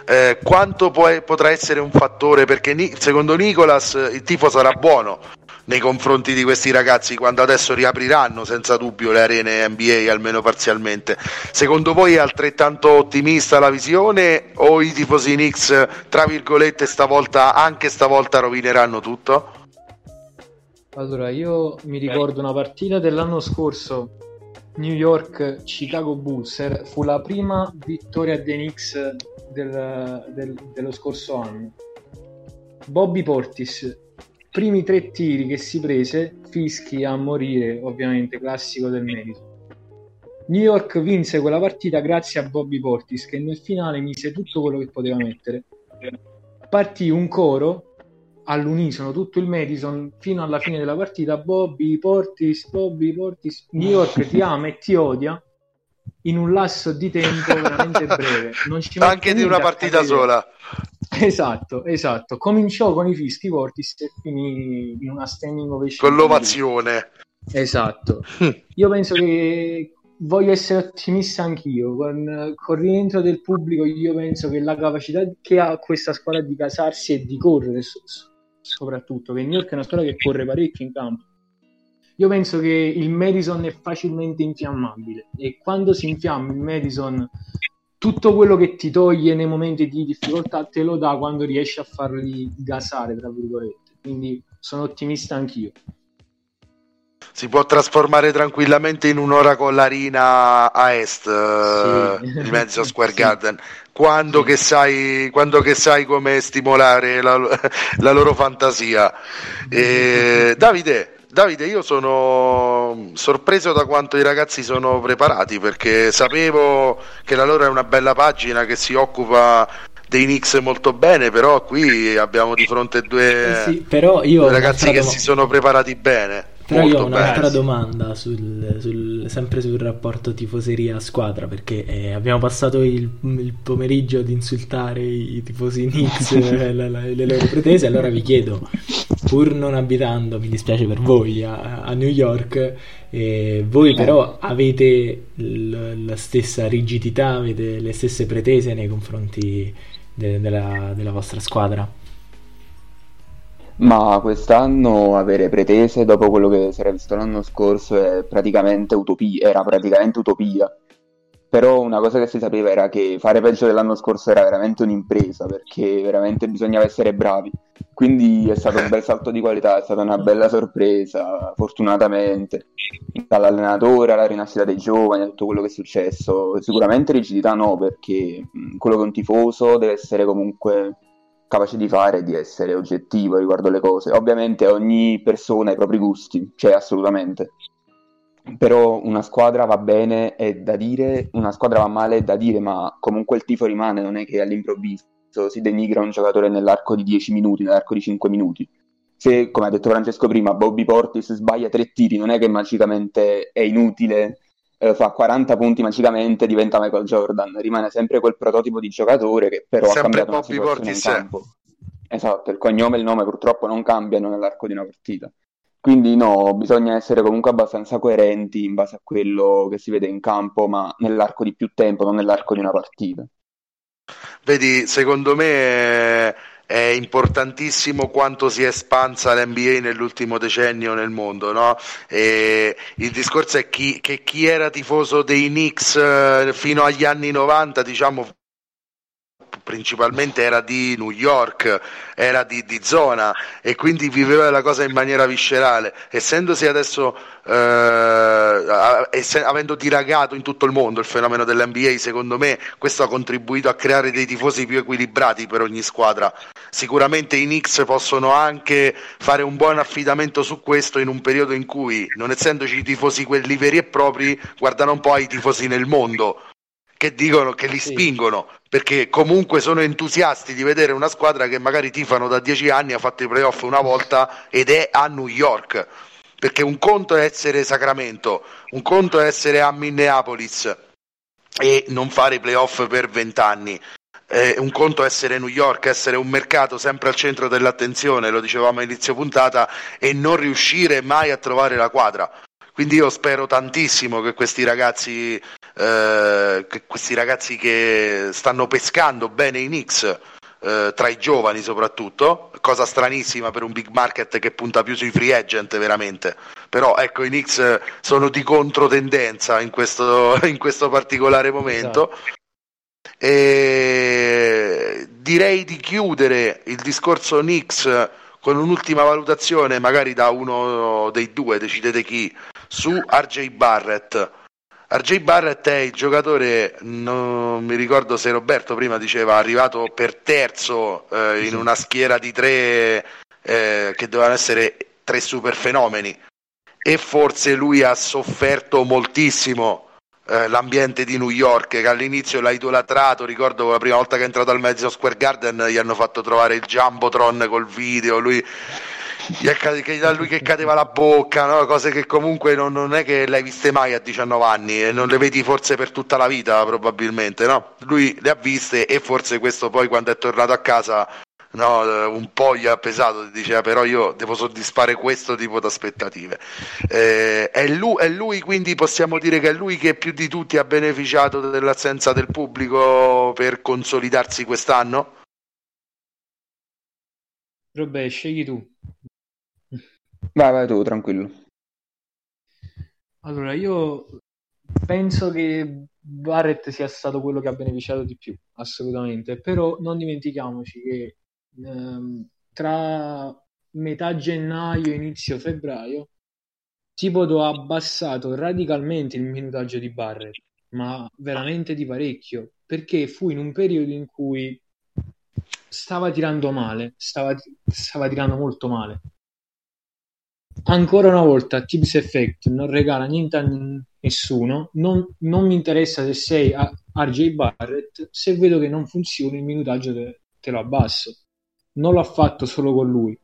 eh, quanto può, potrà essere un fattore? Perché secondo Nicolas il tifo sarà buono nei confronti di questi ragazzi quando adesso riapriranno senza dubbio le arene NBA almeno parzialmente. Secondo voi è altrettanto ottimista la visione o i tifosi Knicks tra virgolette stavolta anche stavolta rovineranno tutto? Allora, io mi ricordo una partita dell'anno scorso, New York Chicago Bulls, fu la prima vittoria dei Knicks del, del, dello scorso anno. Bobby Portis, primi tre tiri che si prese, fischi a morire, ovviamente, classico del merito. New York vinse quella partita grazie a Bobby Portis che nel finale mise tutto quello che poteva mettere. Partì un coro all'unisono tutto il Madison fino alla fine della partita Bobby Portis, Bobby Portis New York ti ama e ti odia in un lasso di tempo veramente breve. Non ci anche di una partita sola. Esatto, esatto. Cominciò con i fischi Portis e finì in una standing ovation con l'ovazione. Esatto. Io penso che voglio essere ottimista anch'io. Con, con il rientro del pubblico io penso che la capacità che ha questa squadra di casarsi e di correre soprattutto, che New York è una squadra che corre parecchio in campo. Io penso che il Madison è facilmente infiammabile e quando si infiamma il Madison tutto quello che ti toglie nei momenti di difficoltà te lo dà quando riesci a farli gasare, tra virgolette. Quindi sono ottimista anch'io si può trasformare tranquillamente in un'ora con l'arena a est sì. uh, di mezzo Square sì. Garden quando, sì. che sai, quando che sai come stimolare la, la loro fantasia e, Davide Davide, io sono sorpreso da quanto i ragazzi sono preparati perché sapevo che la loro è una bella pagina che si occupa dei Knicks molto bene, però qui abbiamo di fronte due, sì, due ragazzi che si sono preparati bene. Però io ho un'altra bene. domanda sul, sul, sempre sul rapporto tifoseria-squadra perché eh, abbiamo passato il, il, pomeriggio ad insultare i tifosi Knicks e le, le, loro pretese allora vi chiedo pur non abitando mi dispiace per voi a, a New York eh, voi però avete l, la stessa rigidità avete le stesse pretese nei confronti de, della, della vostra squadra ma quest'anno avere pretese dopo quello che si era visto l'anno scorso è praticamente utopia, era praticamente utopia. Però una cosa che si sapeva era che fare peggio dell'anno scorso era veramente un'impresa, perché veramente bisognava essere bravi. Quindi è stato un bel salto di qualità, è stata una bella sorpresa, fortunatamente. Dall'allenatore alla rinascita dei giovani, a tutto quello che è successo. Sicuramente rigidità no, perché quello che è un tifoso deve essere comunque capace di fare di essere oggettivo riguardo le cose. Ovviamente ogni persona ha i propri gusti, cioè assolutamente. Però una squadra va bene è da dire, una squadra va male è da dire, ma comunque il tifo rimane, non è che all'improvviso si denigra un giocatore nell'arco di 10 minuti, nell'arco di 5 minuti. Se, come ha detto Francesco prima, Bobby Portis sbaglia tre tiri, non è che magicamente è inutile eh, fa 40 punti magicamente, diventa Michael Jordan, rimane sempre quel prototipo di giocatore che però sempre ha cambiato Bobby in campo. Esatto, il cognome e il nome purtroppo non cambiano nell'arco di una partita. Quindi no, bisogna essere comunque abbastanza coerenti in base a quello che si vede in campo, ma nell'arco di più tempo, non nell'arco di una partita. Vedi, secondo me è, è importantissimo quanto si è espansa l'NBA nell'ultimo decennio nel mondo, no? Il discorso è chi, che chi era tifoso dei Knicks eh, fino agli anni 90, diciamo, principalmente era di New York, era di, di, zona e quindi viveva la cosa in maniera viscerale. Essendosi adesso, eh, ess- avendo diragato in tutto il mondo il fenomeno dell'NBA, secondo me questo ha contribuito a creare dei tifosi più equilibrati per ogni squadra. Sicuramente i Knicks possono anche fare un buon affidamento su questo in un periodo in cui, non essendoci i tifosi quelli veri e propri, guardano un po' ai tifosi nel mondo che dicono che li spingono perché comunque sono entusiasti di vedere una squadra che magari tifano da dieci anni, ha fatto i playoff una volta ed è a New York. Perché un conto è essere Sacramento, un conto è essere a Minneapolis e non fare i playoff per vent'anni. Eh, un conto è essere New York, essere un mercato sempre al centro dell'attenzione, lo dicevamo a inizio puntata, e non riuscire mai a trovare la quadra. Quindi io spero tantissimo che questi ragazzi, eh, questi ragazzi che stanno pescando bene i Knicks, eh, tra i giovani soprattutto, cosa stranissima per un big market che punta più sui free agent veramente, però ecco i Knicks sono di controtendenza in questo, in questo particolare momento. Esatto. E direi di chiudere il discorso Knicks con un'ultima valutazione, magari da uno dei due, decidete chi, su RJ Barrett. RJ Barrett è il giocatore, non mi ricordo se Roberto prima diceva, arrivato per terzo eh, in una schiera di tre eh, che dovevano essere tre super fenomeni e forse lui ha sofferto moltissimo eh, l'ambiente di New York che all'inizio l'ha idolatrato. Ricordo la prima volta che è entrato al Madison Square Garden gli hanno fatto trovare il Jumbotron col video lui da lui che cadeva la bocca, no? cose che comunque non, non, è che le hai viste mai a 19 anni e non le vedi forse per tutta la vita probabilmente, no? Lui le ha viste e forse questo poi quando è tornato a casa no, un po' gli ha pesato, diceva però io devo soddisfare questo tipo di aspettative. Eh, è, lui, è lui quindi possiamo dire che è lui che più di tutti ha beneficiato dell'assenza del pubblico per consolidarsi quest'anno? Robè, scegli tu. Vai, vai tu, tranquillo. Allora, io penso che Barrett sia stato quello che ha beneficiato di più, assolutamente, però non dimentichiamoci che ehm, tra metà gennaio e inizio febbraio Tibodo ha abbassato radicalmente il minutaggio di Barrett, ma veramente di parecchio, perché fu in un periodo in cui stava tirando male, stava, stava tirando molto male ancora una volta Tips Effect non regala niente a nessuno. Non, non mi interessa se sei a RJ Barrett se vedo che non funziona il minutaggio te, te lo abbasso. Non l'ha fatto solo con lui.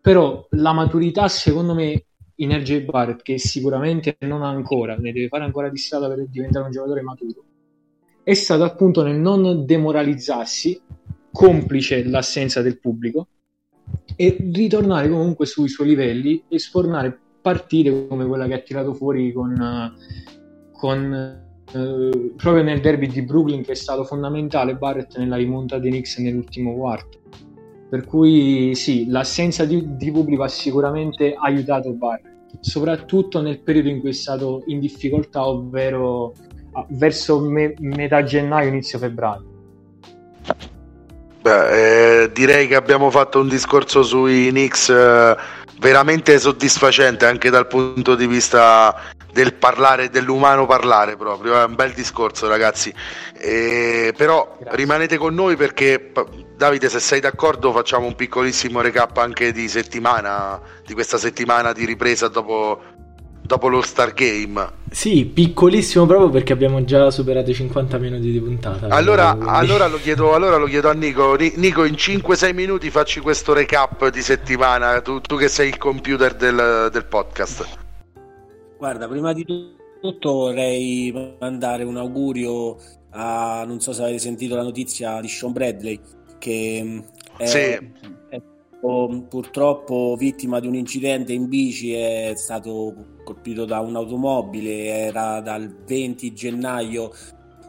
Però la maturità secondo me in RJ Barrett che sicuramente non ha ancora ne deve fare ancora di strada per diventare un giocatore maturo è stato appunto nel non demoralizzarsi complice l'assenza del pubblico e ritornare comunque sui suoi livelli e sfornare partite come quella che ha tirato fuori con, con eh, proprio nel derby di Brooklyn che è stato fondamentale Barrett nella rimonta dei Knicks nell'ultimo quarto. Per cui sì, l'assenza di, di pubblico ha sicuramente aiutato Barrett soprattutto nel periodo in cui è stato in difficoltà ovvero verso me, metà gennaio inizio febbraio Beh, eh, direi che abbiamo fatto un discorso sui Knicks eh, veramente soddisfacente anche dal punto di vista del parlare, dell'umano parlare proprio. È un bel discorso, ragazzi. Eh, però Grazie. rimanete con noi perché, Davide, se sei d'accordo, facciamo un piccolissimo recap anche di settimana, di questa settimana di ripresa dopo dopo lo Star Game. Sì, piccolissimo proprio perché abbiamo già superato i 50 minuti di puntata. Allora, allora, lo, chiedo, allora lo, chiedo, a Nico. Nico, in 5-6 minuti facci questo recap di settimana, tu, tu che sei il computer del, del, podcast. Guarda, prima di tutto vorrei mandare un augurio a, non so se avete sentito la notizia di Sean Bradley, che mm, è, sì. Purtroppo vittima di un incidente in bici, è stato colpito da un'automobile, era dal 20 gennaio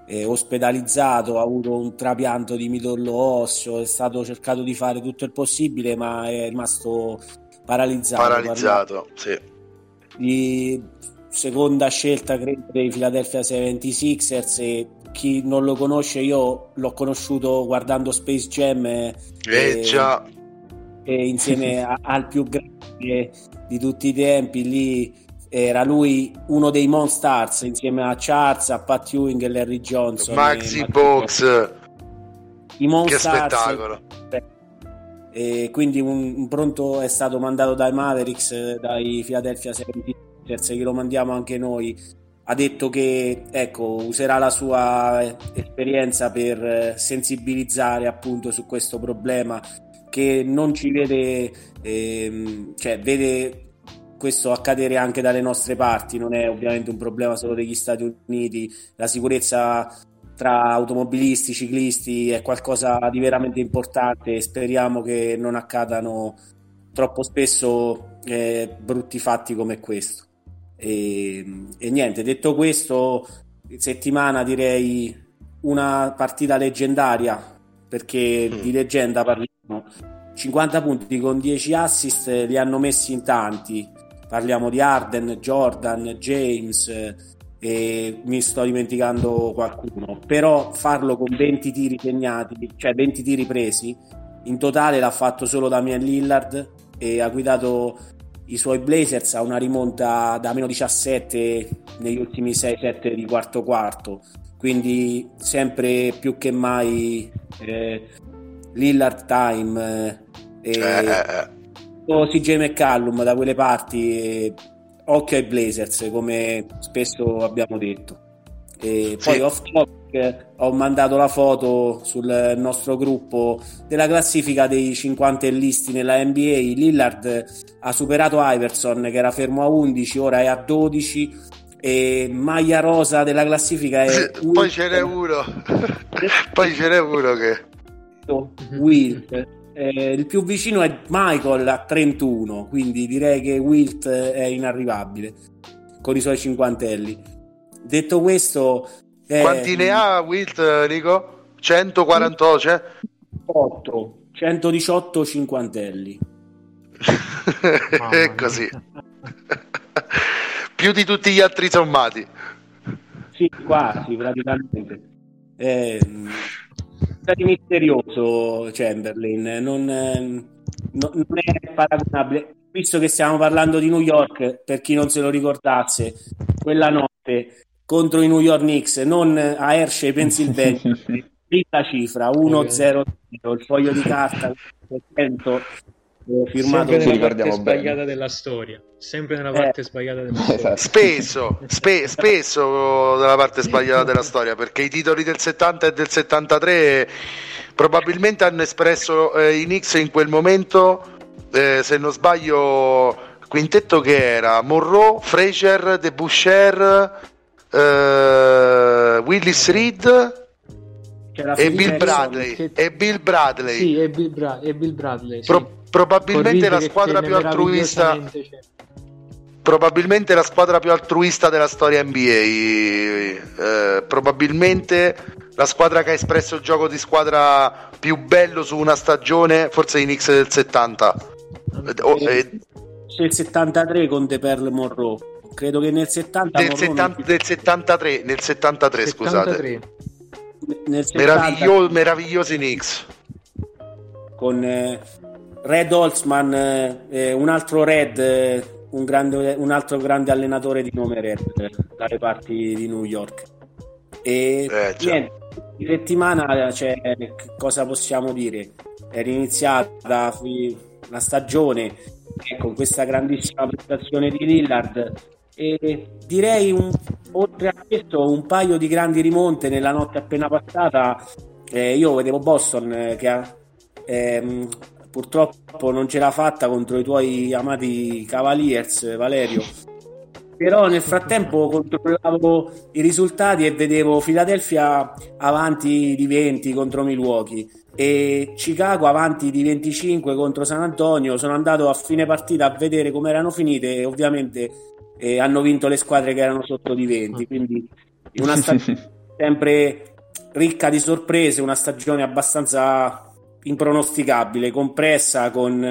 eh, ospedalizzato, ha avuto un trapianto di midollo osseo, è stato cercato di fare tutto il possibile, ma è rimasto paralizzato. Paralizzato, sì. Di seconda scelta credo dei Philadelphia 76ers e chi non lo conosce io l'ho conosciuto guardando Space Jam eh, e, già. Insieme a, al più grande di tutti i tempi lì era lui uno dei Monstars insieme a Charles, a Pat Ewing e Larry Johnson. Maxi Box. I Monstars. Che spettacolo. E quindi un, un, pronto è stato mandato dai Mavericks, dai Philadelphia 76ers, che lo mandiamo anche noi. Ha detto che ecco, userà la sua esperienza per sensibilizzare appunto su questo problema che non ci vede, ehm, cioè vede questo accadere anche dalle nostre parti, non è ovviamente un problema solo degli Stati Uniti, la sicurezza tra automobilisti, ciclisti è qualcosa di veramente importante e speriamo che non accadano troppo spesso eh, brutti fatti come questo. E, e, niente, detto questo, settimana direi una partita leggendaria perché mm. di leggenda parliamo. 50 punti con 10 assist li hanno messi in tanti. Parliamo di Arden, Jordan, James eh, e mi sto dimenticando qualcuno, però farlo con 20 tiri segnati, cioè 20 tiri presi, in totale l'ha fatto solo Damian Lillard e ha guidato i suoi Blazers a una rimonta da meno 17 negli ultimi 6-7 di quarto quarto, quindi sempre più che mai eh, Lillard time. Eh, e... Eh, eh, eh CJ McCallum da quelle parti, occhio ai Blazers, come spesso abbiamo detto. E poi off topic ho mandato la foto sul nostro gruppo della classifica dei 50 listi nella NBA. Lillard ha superato Iverson che era fermo a 11, ora è a 12 e maglia rosa della classifica è poi ce n'è uno poi ce n'è uno che Wilt eh, il più vicino è Michael a 31, quindi direi che Wilt è inarrivabile con i suoi cinquantelli. Detto questo, eh, quanti ne ha Wilt, Nico? 148? Cioè? 8, 118 cinquantelli. è così. Più di tutti gli altri sommati. Sì, quasi, praticamente. Eh, di misterioso Chamberlain, non, non, non, è paragonabile. Visto che stiamo parlando di New York, per chi non se lo ricordasse, quella notte contro i New York Knicks, non a Hershey, Pennsylvania, la cifra 1-0, il foglio di carta 100 firmato sempre nella parte sbagliata bene. della storia sempre nella parte eh. sbagliata della storia esatto. spesso, spe- spesso nella parte sbagliata della storia perché i titoli del 70 e del 73 probabilmente hanno espresso eh, i Knicks in quel momento eh, se non sbaglio quintetto che era Monroe, Frazier, De Boucher eh, Willis Reed e Bill Bradley che... e Bill Bradley sì, e Bill, Bra- e Bill Bradley sì. Pro- probabilmente la squadra più altruista probabilmente la squadra più altruista della storia NBA eh, probabilmente la squadra che ha espresso il gioco di squadra più bello su una stagione forse i Knicks del 70 oh, eh, c'è il 73 con De Perle Monroe. Credo che nel 70 del, 70, del 73 nel 73, 73. scusate nel 70... Meraviglio, meravigliosi Knicks. Con eh, Red Holtzman, eh, un altro Red, eh, un, grande, un, altro grande allenatore di nome Red dalle parti di New York. E eh, niente, di settimana cioè, cosa possiamo dire? È iniziata la stagione con questa grandissima prestazione di Lillard e direi un, oltre a questo un paio di grandi rimonte nella notte appena passata eh, io vedevo Boston eh, che ha ehm, purtroppo non ce l'ha fatta contro i tuoi amati Cavaliers, Valerio. Però nel frattempo controllavo i risultati e vedevo Philadelphia avanti di 20 contro Milwaukee e Chicago avanti di 25 contro San Antonio. Sono andato a fine partita a vedere come erano finite e ovviamente eh, hanno vinto le squadre che erano sotto di 20. Quindi una stagione sempre ricca di sorprese, una stagione abbastanza impronosticabile, compressa con,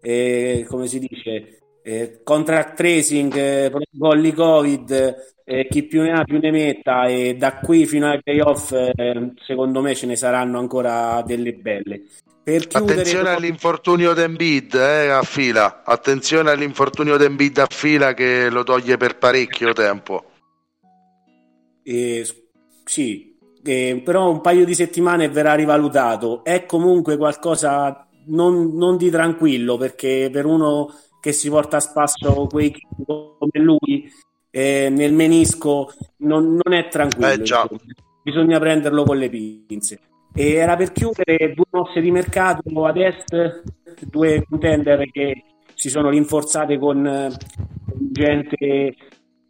eh, come si dice, eh, contract tracing, eh, protocolli Covid, eh, chi più ne ha più ne metta e da qui fino ai playoff eh, secondo me ce ne saranno ancora delle belle. Per chiudere... Attenzione all'infortunio d'Embid eh, a fila, attenzione all'infortunio d'Embid a fila che lo toglie per parecchio tempo. Eh, sì, eh, però un paio di settimane verrà rivalutato. È comunque qualcosa non, non di tranquillo perché per uno che si porta a spasso quei come lui eh, nel menisco non, non è tranquillo. Eh, Bisogna prenderlo con le pinze. E era per chiudere due mosse di mercato ad est, due contender che si sono rinforzate con, con gente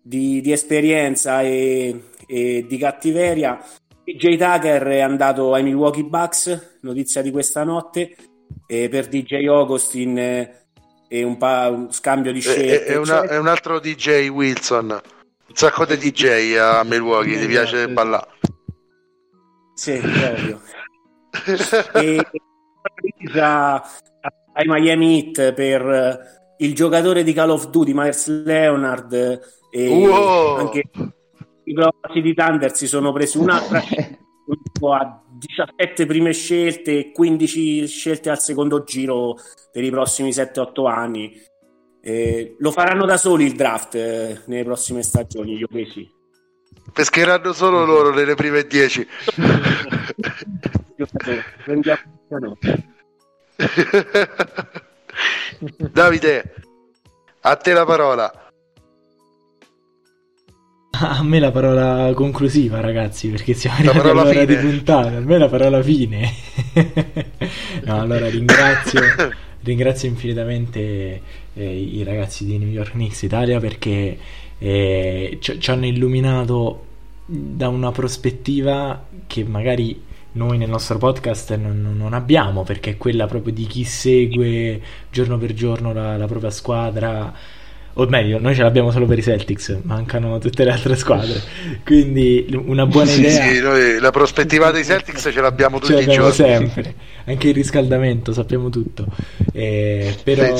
di, di esperienza e, e, di cattiveria. DJ Tucker è andato ai Milwaukee Bucks, notizia di questa notte, e per DJ Augustin e un, pa- un scambio di scelte. È, una, è, un altro DJ Wilson, un sacco di DJ a Milwaukee, ti piace ballare. Sì, proprio. e ai Miami Heat per il giocatore di Call of Duty, Myers Leonard e wow. anche i grossi di Thunder si sono presi un'altra a 17 prime scelte e 15 scelte al secondo giro per i prossimi 7-8 anni. Eh, lo faranno da soli il draft eh, nelle prossime stagioni, io sì. Pescheranno solo loro nelle prime 10. Davide, a te la parola. A me la parola conclusiva, ragazzi, perché siamo arrivati all'ora fine. di puntata. A me la parola fine. no, allora ringrazio, ringrazio infinitamente eh, i ragazzi di New York Knicks Italia perché eh, ci, ci hanno illuminato da una prospettiva che magari noi nel nostro podcast non, non, abbiamo, perché è quella proprio di chi segue giorno per giorno la, la propria squadra o meglio, noi ce l'abbiamo solo per i Celtics, mancano tutte le altre squadre. Quindi una buona sì, idea. Sì, noi la prospettiva dei Celtics ce l'abbiamo tutti ce l'abbiamo sempre. Anche il riscaldamento, sappiamo tutto. Eh, però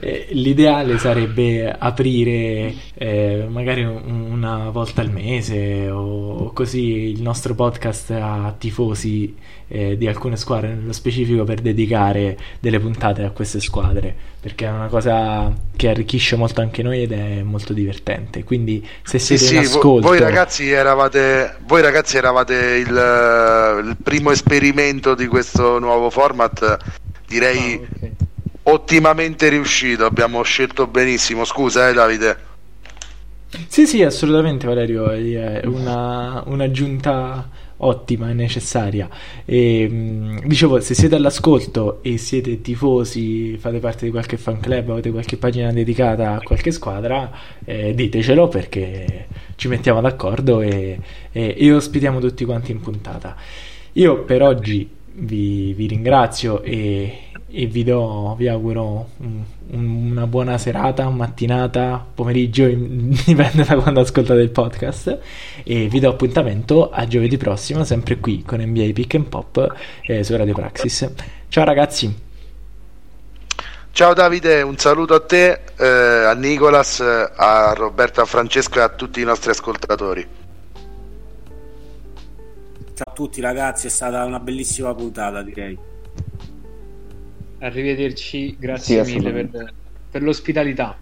eh, l'ideale sarebbe aprire eh, magari una volta al mese o, così il nostro podcast a tifosi eh, di alcune squadre nello specifico per dedicare delle puntate a queste squadre perché è una cosa che arricchisce molto anche noi ed è molto divertente quindi se siete sì, in sì, ascolto voi ragazzi eravate, voi ragazzi eravate il, il primo esperimento di questo nuovo format direi ah, okay. Ottimamente riuscito abbiamo scelto benissimo scusa eh Davide sì sì assolutamente Valerio è una, un'aggiunta ottima e necessaria. E, dicevo, se siete all'ascolto e siete tifosi, fate parte di qualche fan club, avete qualche pagina dedicata a qualche squadra, eh, ditecelo perché ci mettiamo d'accordo e, e, e, ospitiamo tutti quanti in puntata. Io per oggi vi, vi ringrazio e, e vi, do, vi auguro un, una buona serata, mattinata, pomeriggio, dipende da quando ascoltate il podcast e vi do appuntamento a giovedì prossimo sempre qui con NBA Pick and Pop eh, su Radio Praxis. Ciao ragazzi! Ciao Davide, un saluto a te, eh, a Nicolas, a Roberto, a Francesco e a tutti i nostri ascoltatori. Ciao a tutti ragazzi, è stata una bellissima puntata direi. Arrivederci, grazie sì, mille per, per l'ospitalità.